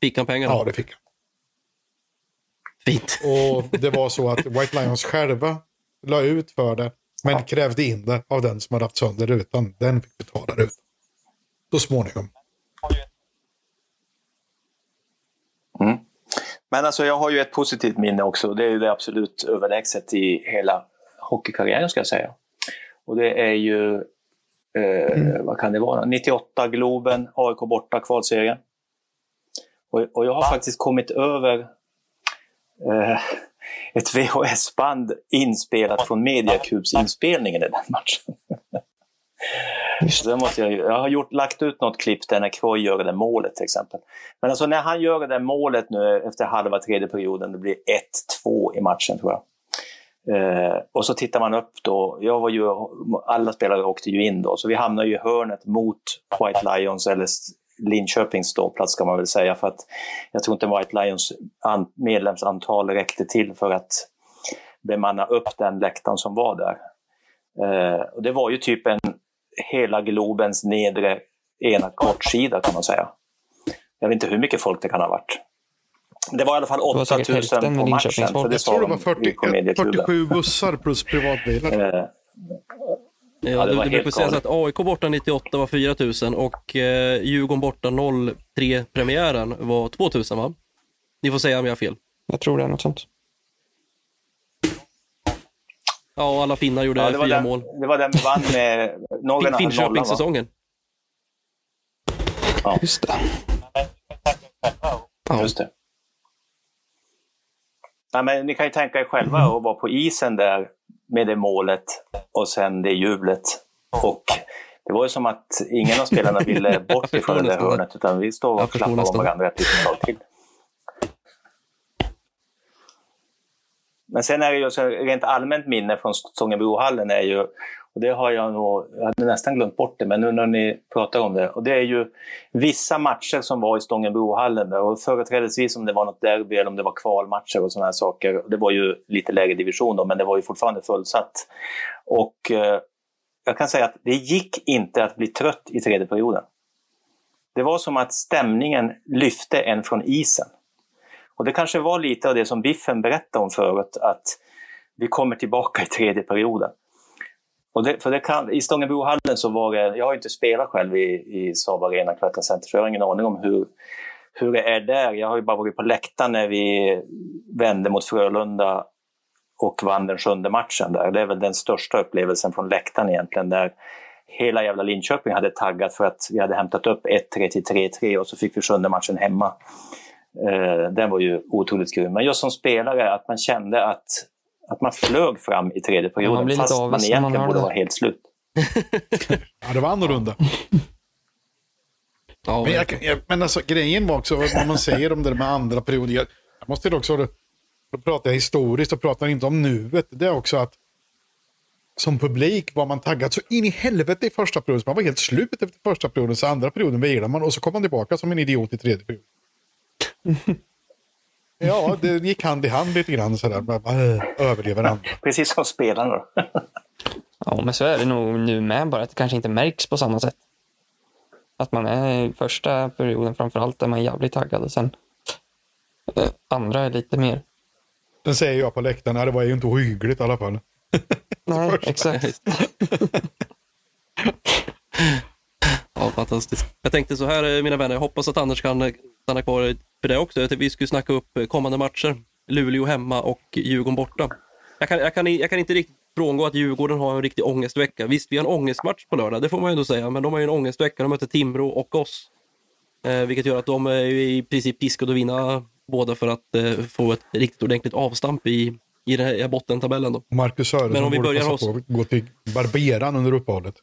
Fick han pengarna? Ja, det fick han. Fint. Och det var så att White Lions själva la ut för det, men krävde in det av den som hade haft sönder rutan. Den fick betala rutan. Så småningom. Mm. Men alltså jag har ju ett positivt minne också. Det är ju det absolut överlägset i hela hockeykarriären ska jag säga. Och det är ju, eh, mm. vad kan det vara, 98 Globen, AIK borta, kvalserien. Och, och jag har faktiskt kommit över eh, ett VHS-band inspelat från Mediacubes-inspelningen i den matchen. Så måste jag, jag har gjort, lagt ut något klipp där när Kroy gör det målet till exempel. Men alltså när han gör det där målet nu efter halva tredje perioden, det blir 1-2 i matchen tror jag. Eh, och så tittar man upp då, jag var ju, alla spelare åkte ju in då, så vi hamnar ju i hörnet mot White Lions, eller Linköpings ståplats ska man väl säga, för att jag tror inte White Lions medlemsantal räckte till för att bemanna upp den läktaren som var där. Eh, och det var ju typ en hela Globens nedre ena kortsida kan man säga. Jag vet inte hur mycket folk det kan ha varit. Det var i alla fall 8000 på matchen. För det jag tror det var 40, 47 bussar plus privatbilar. Eh, Ja, det, det brukar sägas att AIK borta 98 var 4000 och eh, Djurgården borta 03-premiären var 2000 va? Ni får säga om jag har fel. Jag tror det är något sånt. Ja, och alla finnar gjorde ja, fyra den, mål. Det var den vi vann med någon Finköpingssäsongen. Ja. Just det. Ja. Just det. Ja, men ni kan ju tänka er själva att vara på isen där med det målet och sen det jublet. Och det var ju som att ingen av spelarna ville bort ifrån det där hörnet utan vi står och klappar om varandra ett litet tag till. Men sen är det ju rent allmänt minne från Stångebrohallen är ju, och det har jag nog, jag hade nästan glömt bort det, men nu när ni pratar om det, och det är ju vissa matcher som var i Stångebrohallen och företrädesvis om det var något derby eller om det var kvalmatcher och sådana här saker. Det var ju lite lägre division då, men det var ju fortfarande fullsatt. Och eh, jag kan säga att det gick inte att bli trött i tredje perioden. Det var som att stämningen lyfte en från isen. Och det kanske var lite av det som Biffen berättade om förut, att vi kommer tillbaka i tredje perioden. Och det, för det kan, I Stångebrohallen så var det, jag har inte spelat själv i, i Saab Arena Cloetta Center, så jag har ingen aning om hur, hur det är där. Jag har ju bara varit på läktaren när vi vände mot Frölunda och vann den sjunde matchen där. Det är väl den största upplevelsen från läktaren egentligen, där hela jävla Linköping hade taggat för att vi hade hämtat upp 1-3 till 3-3 och så fick vi sjunde matchen hemma. Eh, den var ju otroligt grym. Men just som spelare, att man kände att, att man flög fram i tredje perioden ja, fast man egentligen man borde vara helt slut. ja, det var annorlunda. Ja, men, jag, jag, men alltså, grejen var också vad man säger om det med andra perioder. Jag, jag måste också, då pratar jag historiskt och pratar inte om nuet. Det är också att som publik var man taggad så in i helvete i första perioden. Man var helt slut efter första perioden, så andra perioden vilade man och så kom man tillbaka som en idiot i tredje perioden. ja, det gick hand i hand lite grann sådär. Bara, överlever andra. Precis som spelarna. ja, men så är det nog nu med bara att det kanske inte märks på samma sätt. Att man är i första perioden framförallt är man jävligt taggad och sen eh, andra är lite mer. Sen säger jag på läktaren, det var ju inte ohyggligt i alla fall. Nej, exakt. Ja, fantastiskt. Jag tänkte så här, eh, mina vänner, jag hoppas att Anders kan eh, stanna kvar för det också. Vi skulle snacka upp eh, kommande matcher. Luleå hemma och Djurgården borta. Jag kan, jag kan, jag kan inte riktigt frångå att Djurgården har en riktig ångestvecka. Visst, vi har en ångestmatch på lördag, det får man ju ändå säga, men de har ju en ångestvecka. De möter Timrå och oss. Eh, vilket gör att de är i princip piskade att vinna båda för att eh, få ett riktigt ordentligt avstamp i, i den här bottentabellen. Då. Marcus Sörensen borde passa hos... på att gå till barberan under uppehållet.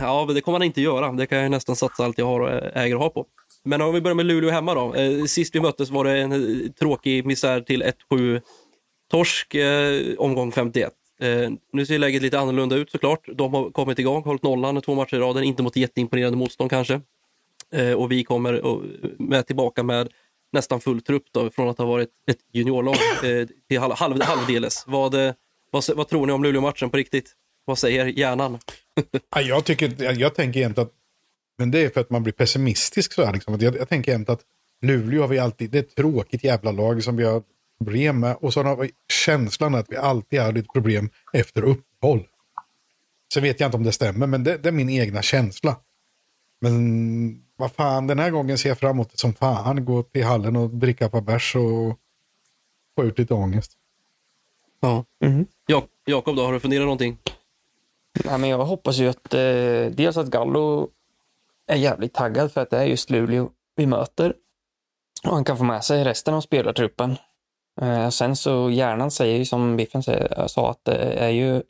Ja, det kommer han inte göra. Det kan jag nästan satsa allt jag har och äger och har på. Men om vi börjar med Luleå hemma då. Eh, sist vi möttes var det en eh, tråkig misär till 1-7 torsk, eh, omgång 51. Eh, nu ser läget lite annorlunda ut såklart. De har kommit igång, hållit nollan två matcher i raden, inte mot jätteimponerande motstånd kanske. Eh, och vi kommer med tillbaka med nästan full trupp då, från att ha varit ett juniorlag eh, till halv, halv, halvdeles. Vad, vad, vad tror ni om Luleå-matchen på riktigt? Vad säger hjärnan? Jag, tycker, jag tänker egentligen att, men det är för att man blir pessimistisk så här, liksom. jag, jag tänker egentligen att Luleå har vi alltid, det är ett tråkigt jävla lag som vi har problem med. Och så har vi känslan att vi alltid har lite problem efter uppehåll. Så vet jag inte om det stämmer, men det, det är min egna känsla. Men vad fan, den här gången ser jag fram emot det som fan. Gå till hallen och dricka på bärs och få ut lite ångest. Ja. Mm. Ja, Jakob, då, har du funderat någonting? Nej, men jag hoppas ju att eh, dels att Gallo är jävligt taggad för att det är just Luleå vi möter. Och han kan få med sig resten av spelartruppen. Eh, sen så hjärnan säger ju som Biffen sa att det är ju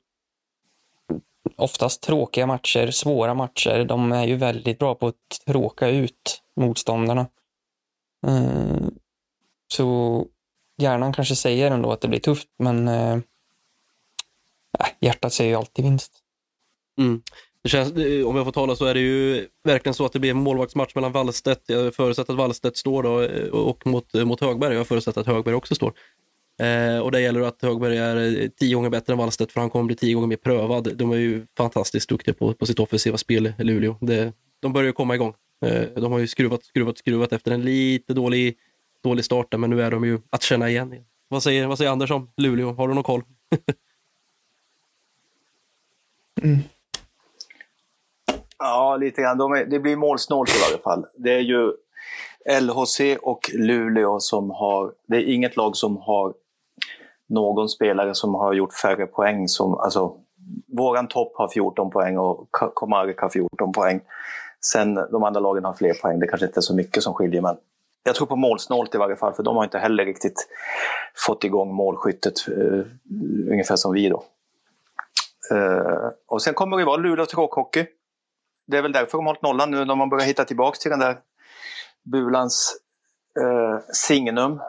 oftast tråkiga matcher, svåra matcher. De är ju väldigt bra på att tråka ut motståndarna. Eh, så hjärnan kanske säger ändå att det blir tufft, men eh, äh, hjärtat säger ju alltid vinst. Mm. Det känns, eh, om jag får tala så är det ju verkligen så att det blir en målvaktsmatch mellan Wallstedt, jag förutsätter att Wallstedt står då, eh, och mot, eh, mot Högberg, jag förutsätter att Högberg också står. Eh, och det gäller att Högberg är tio gånger bättre än Wallstedt för han kommer bli tio gånger mer prövad. De är ju fantastiskt duktiga på, på sitt offensiva spel, Luleå. Det, de börjar ju komma igång. Eh, de har ju skruvat, skruvat, skruvat efter en lite dålig, dålig start där, men nu är de ju att känna igen. Vad säger, vad säger Anders om Luleå? Har du någon koll? mm. Ja, lite grann. De är, det blir målsnålt i varje fall. Det är ju LHC och Luleå som har... Det är inget lag som har någon spelare som har gjort färre poäng. Som, alltså, våran topp har 14 poäng och Komarek har 14 poäng. Sen de andra lagen har fler poäng. Det kanske inte är så mycket som skiljer, men jag tror på målsnålt i varje fall, för de har inte heller riktigt fått igång målskyttet, uh, ungefär som vi då. Uh, och sen kommer det vara Luleå tråkhockey det är väl därför de har hållit nollan nu när man börjar hitta tillbaks till den där Bulans eh, signum.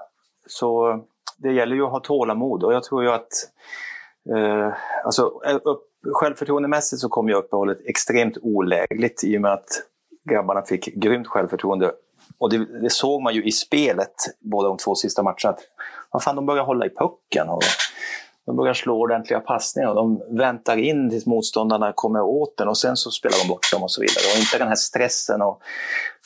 Så eh, det gäller ju att ha tålamod och jag tror ju att eh, alltså, eh, upp, självförtroendemässigt så kom ju uppehållet extremt olägligt i och med att grabbarna fick grymt självförtroende. Och det, det såg man ju i spelet, båda de två sista matcherna, att vad fan, de börjar hålla i pucken. Och, de börjar slå ordentliga passningar och de väntar in tills motståndarna kommer åt den och sen så spelar de bort dem och så vidare. Och inte den här stressen och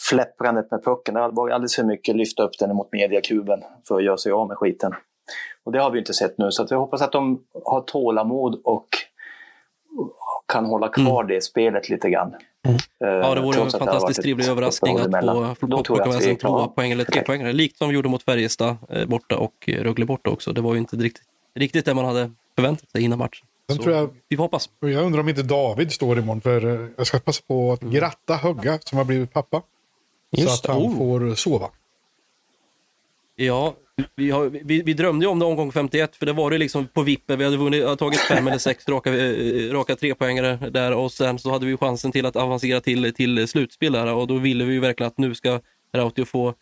fläpprandet med pucken. Det varit alldeles för mycket lyfta upp den mot mediakuben för att göra sig av med skiten. Och det har vi inte sett nu, så jag hoppas att de har tålamod och kan hålla kvar mm. det spelet lite grann. Mm. Uh, ja, det vore en fantastiskt trevlig överraskning att få plocka med sig en tvåa poäng eller tre poäng. Likt som vi gjorde mot Färjestad eh, borta och Rögle borta också. Det var ju inte riktigt riktigt det man hade förväntat sig innan matchen. Tror jag, vi får hoppas. Jag undrar om inte David står imorgon. För eh, jag ska passa på att gratta Högga som har blivit pappa. Just så att han oh. får sova. Ja, vi, har, vi, vi, drömde ju om det omgång 51, för det var det liksom på vippen. Vi hade vunnit, tagit fem eller sex raka, eh, raka trepoängare där och sen så hade vi chansen till att avancera till, till slutspel där och då ville vi ju verkligen att nu ska Rautio få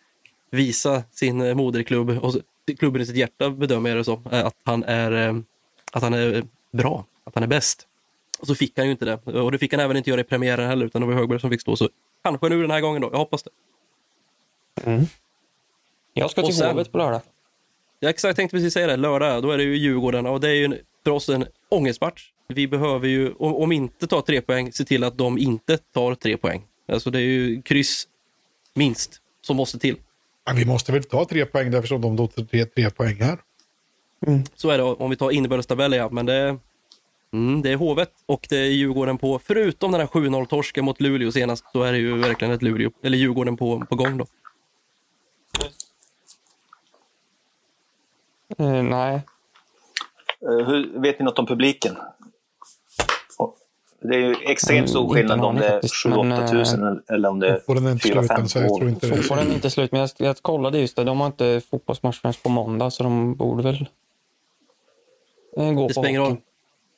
visa sin moderklubb och klubben i sitt hjärta bedömer jag det som, att han är, eh, att han är bra, att han är bäst. Och så fick han ju inte det. Och det fick han även inte göra i premiären heller, utan det var Högberg som fick stå. Så kanske nu den här gången då, jag hoppas det. Mm. Jag ska till sen, Hovet på lördag. Ja, exakt, jag tänkte precis säga det. Lördag, då är det ju Djurgården och det är ju för oss en ångestmatch. Vi behöver ju, om, om inte ta tre poäng, se till att de inte tar tre poäng. Alltså det är ju kryss, minst, som måste till. Ja, vi måste väl ta tre poäng där eftersom de då tre, tre poäng här. Mm. Så är det om vi tar inbördestabellen, ja. Men det, mm, det är Hovet och det är Djurgården på, förutom den här 7-0-torsken mot Luleå senast, så är det ju verkligen ett Luleå, eller Djurgården på, på gång då. Uh, nej. Uh, hur, vet ni något om publiken? Det är ju extremt stor skillnad om det är 7-8 tusen eh, eller om det är 4-5 Fotbollen är inte slut, men jag, jag kollade just det. De har inte fotbollsmatch förrän på måndag, så de borde väl eh, gå det på hockey. Roll.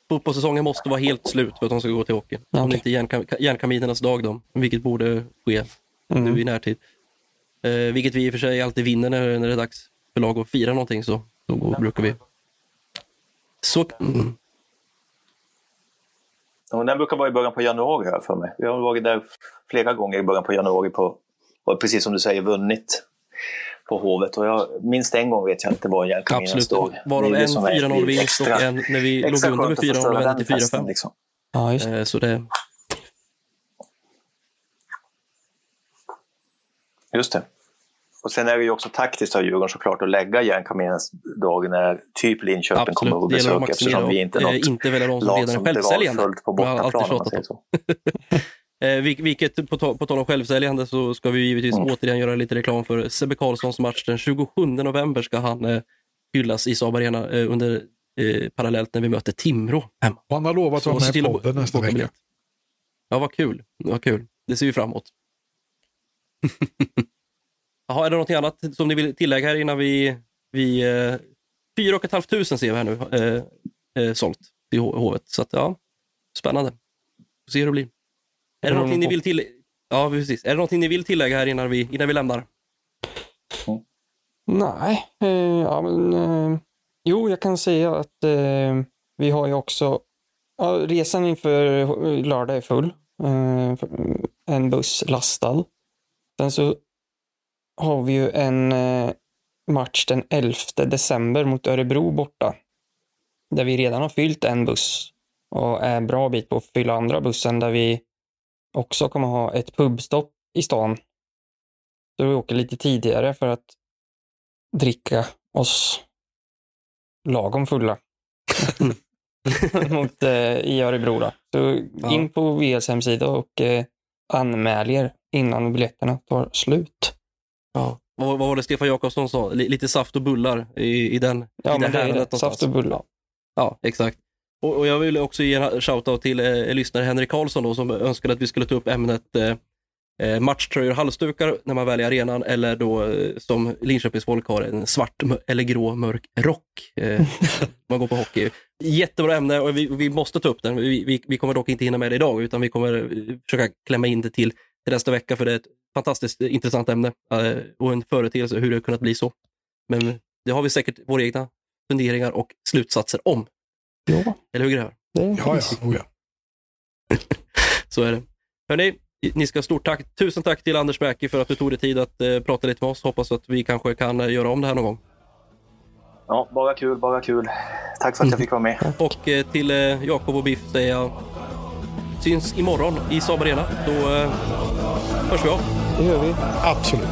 Fotbollssäsongen måste vara helt slut för att de ska gå till hockey. Okay. Om det inte är järnkaminernas dag då, vilket borde ske mm. nu i närtid. Eh, vilket vi i och för sig alltid vinner när, när det är dags för lag att fira någonting, så då brukar vi. Så, mm. Och den brukar vara i början på januari här för mig. Vi har varit där flera gånger i början på januari på, och precis som du säger, vunnit. på Hovet. Och jag, minst en gång vet jag det var Hjälkaminens Absolut. Varav en det som är 4-0-vinst och en när vi låg under med skönt att 4-0 förstöra och vände till festen, 4-5. Liksom. Ja, just det. Eh, Så det, Just det. Och sen är det ju också taktiskt av Djurgården såklart att lägga Järnkamenens dag när typ Linköping kommer absolut. på Det gäller att besök eftersom vi inte är eh, något inte välja de som lag redan är som blir självsäljande. avföljt på bortaplan om man säger på. så. Eh, vil- vilket, på, ta- på tal om självsäljande, så ska vi givetvis Mm. återigen göra lite reklam för Sebbe Karlssons match. Den 27 november ska han eh, hyllas i Saab Arena eh, under, eh, parallellt när vi möter Timrå hemma. Och han har lovat att vara med i podden nästa vecka. Ja, vad kul. Vad kul. Det ser vi fram emot. Jaha, är det något annat som ni vill tillägga här innan vi... vi eh, fyra och ett halvt tusen ser vi här nu eh, eh, sålt i H- hovet. Så att, ja, spännande. Får se hur det blir. Är det någonting ni vill till... Ja, precis. Är det någonting ni vill tillägga här innan vi, innan vi lämnar? Nej, eh, ja, men, eh, jo, jag kan säga att eh, vi har ju också, ja, resan inför eh, lördag är full. Eh, en buss lastad. Sen så har vi ju en eh, match den 11 december mot Örebro borta. Där vi redan har fyllt en buss och är en bra bit på att fylla andra bussen där vi också kommer ha ett pubstopp i stan. Så vi åker lite tidigare för att dricka oss lagom fulla. Mot, eh, I Örebro då. Så Ja. in på VLs hemsida och eh, anmäl er innan biljetterna tar slut. Ja. Vad, vad var det Stefan Jakobsson sa? Li- Lite saft och bullar i, i den Ja, i men det är det. Saft och bullar. Ja, exakt. Och, och jag vill också ge en shoutout till eh, lyssnare Henrik Karlsson då, som önskade att vi skulle ta upp ämnet eh, eh, matchtröjor och halsdukar när man väljer arenan eller då eh, som Linköpings folk har en svart eller grå mörk rock. Eh, man går på hockey. Jättebra ämne och vi, vi måste ta upp den. Vi, vi, vi kommer dock inte hinna med det idag utan vi kommer eh, försöka klämma in det till, till nästa vecka för det är ett fantastiskt eh, intressant ämne eh, och en företeelse hur det har kunnat bli så. Men det har vi säkert våra egna funderingar och slutsatser om. Ja, Eller hur grabbar? det är Ja, ja. Oh, ja. Så är det. Hörrni, ni ska ha stort tack. Tusen tack till Anders Mäki för att du tog dig tid att eh, prata lite med oss. Hoppas att vi kanske kan eh, göra om det här någon gång. Ja, bara kul, bara kul. Tack för att jag fick vara med. Och eh, till eh, Jakob och Biff säger jag syns imorgon i Saab Arena. Då eh, hörs vi av. Det gör vi. Absolut.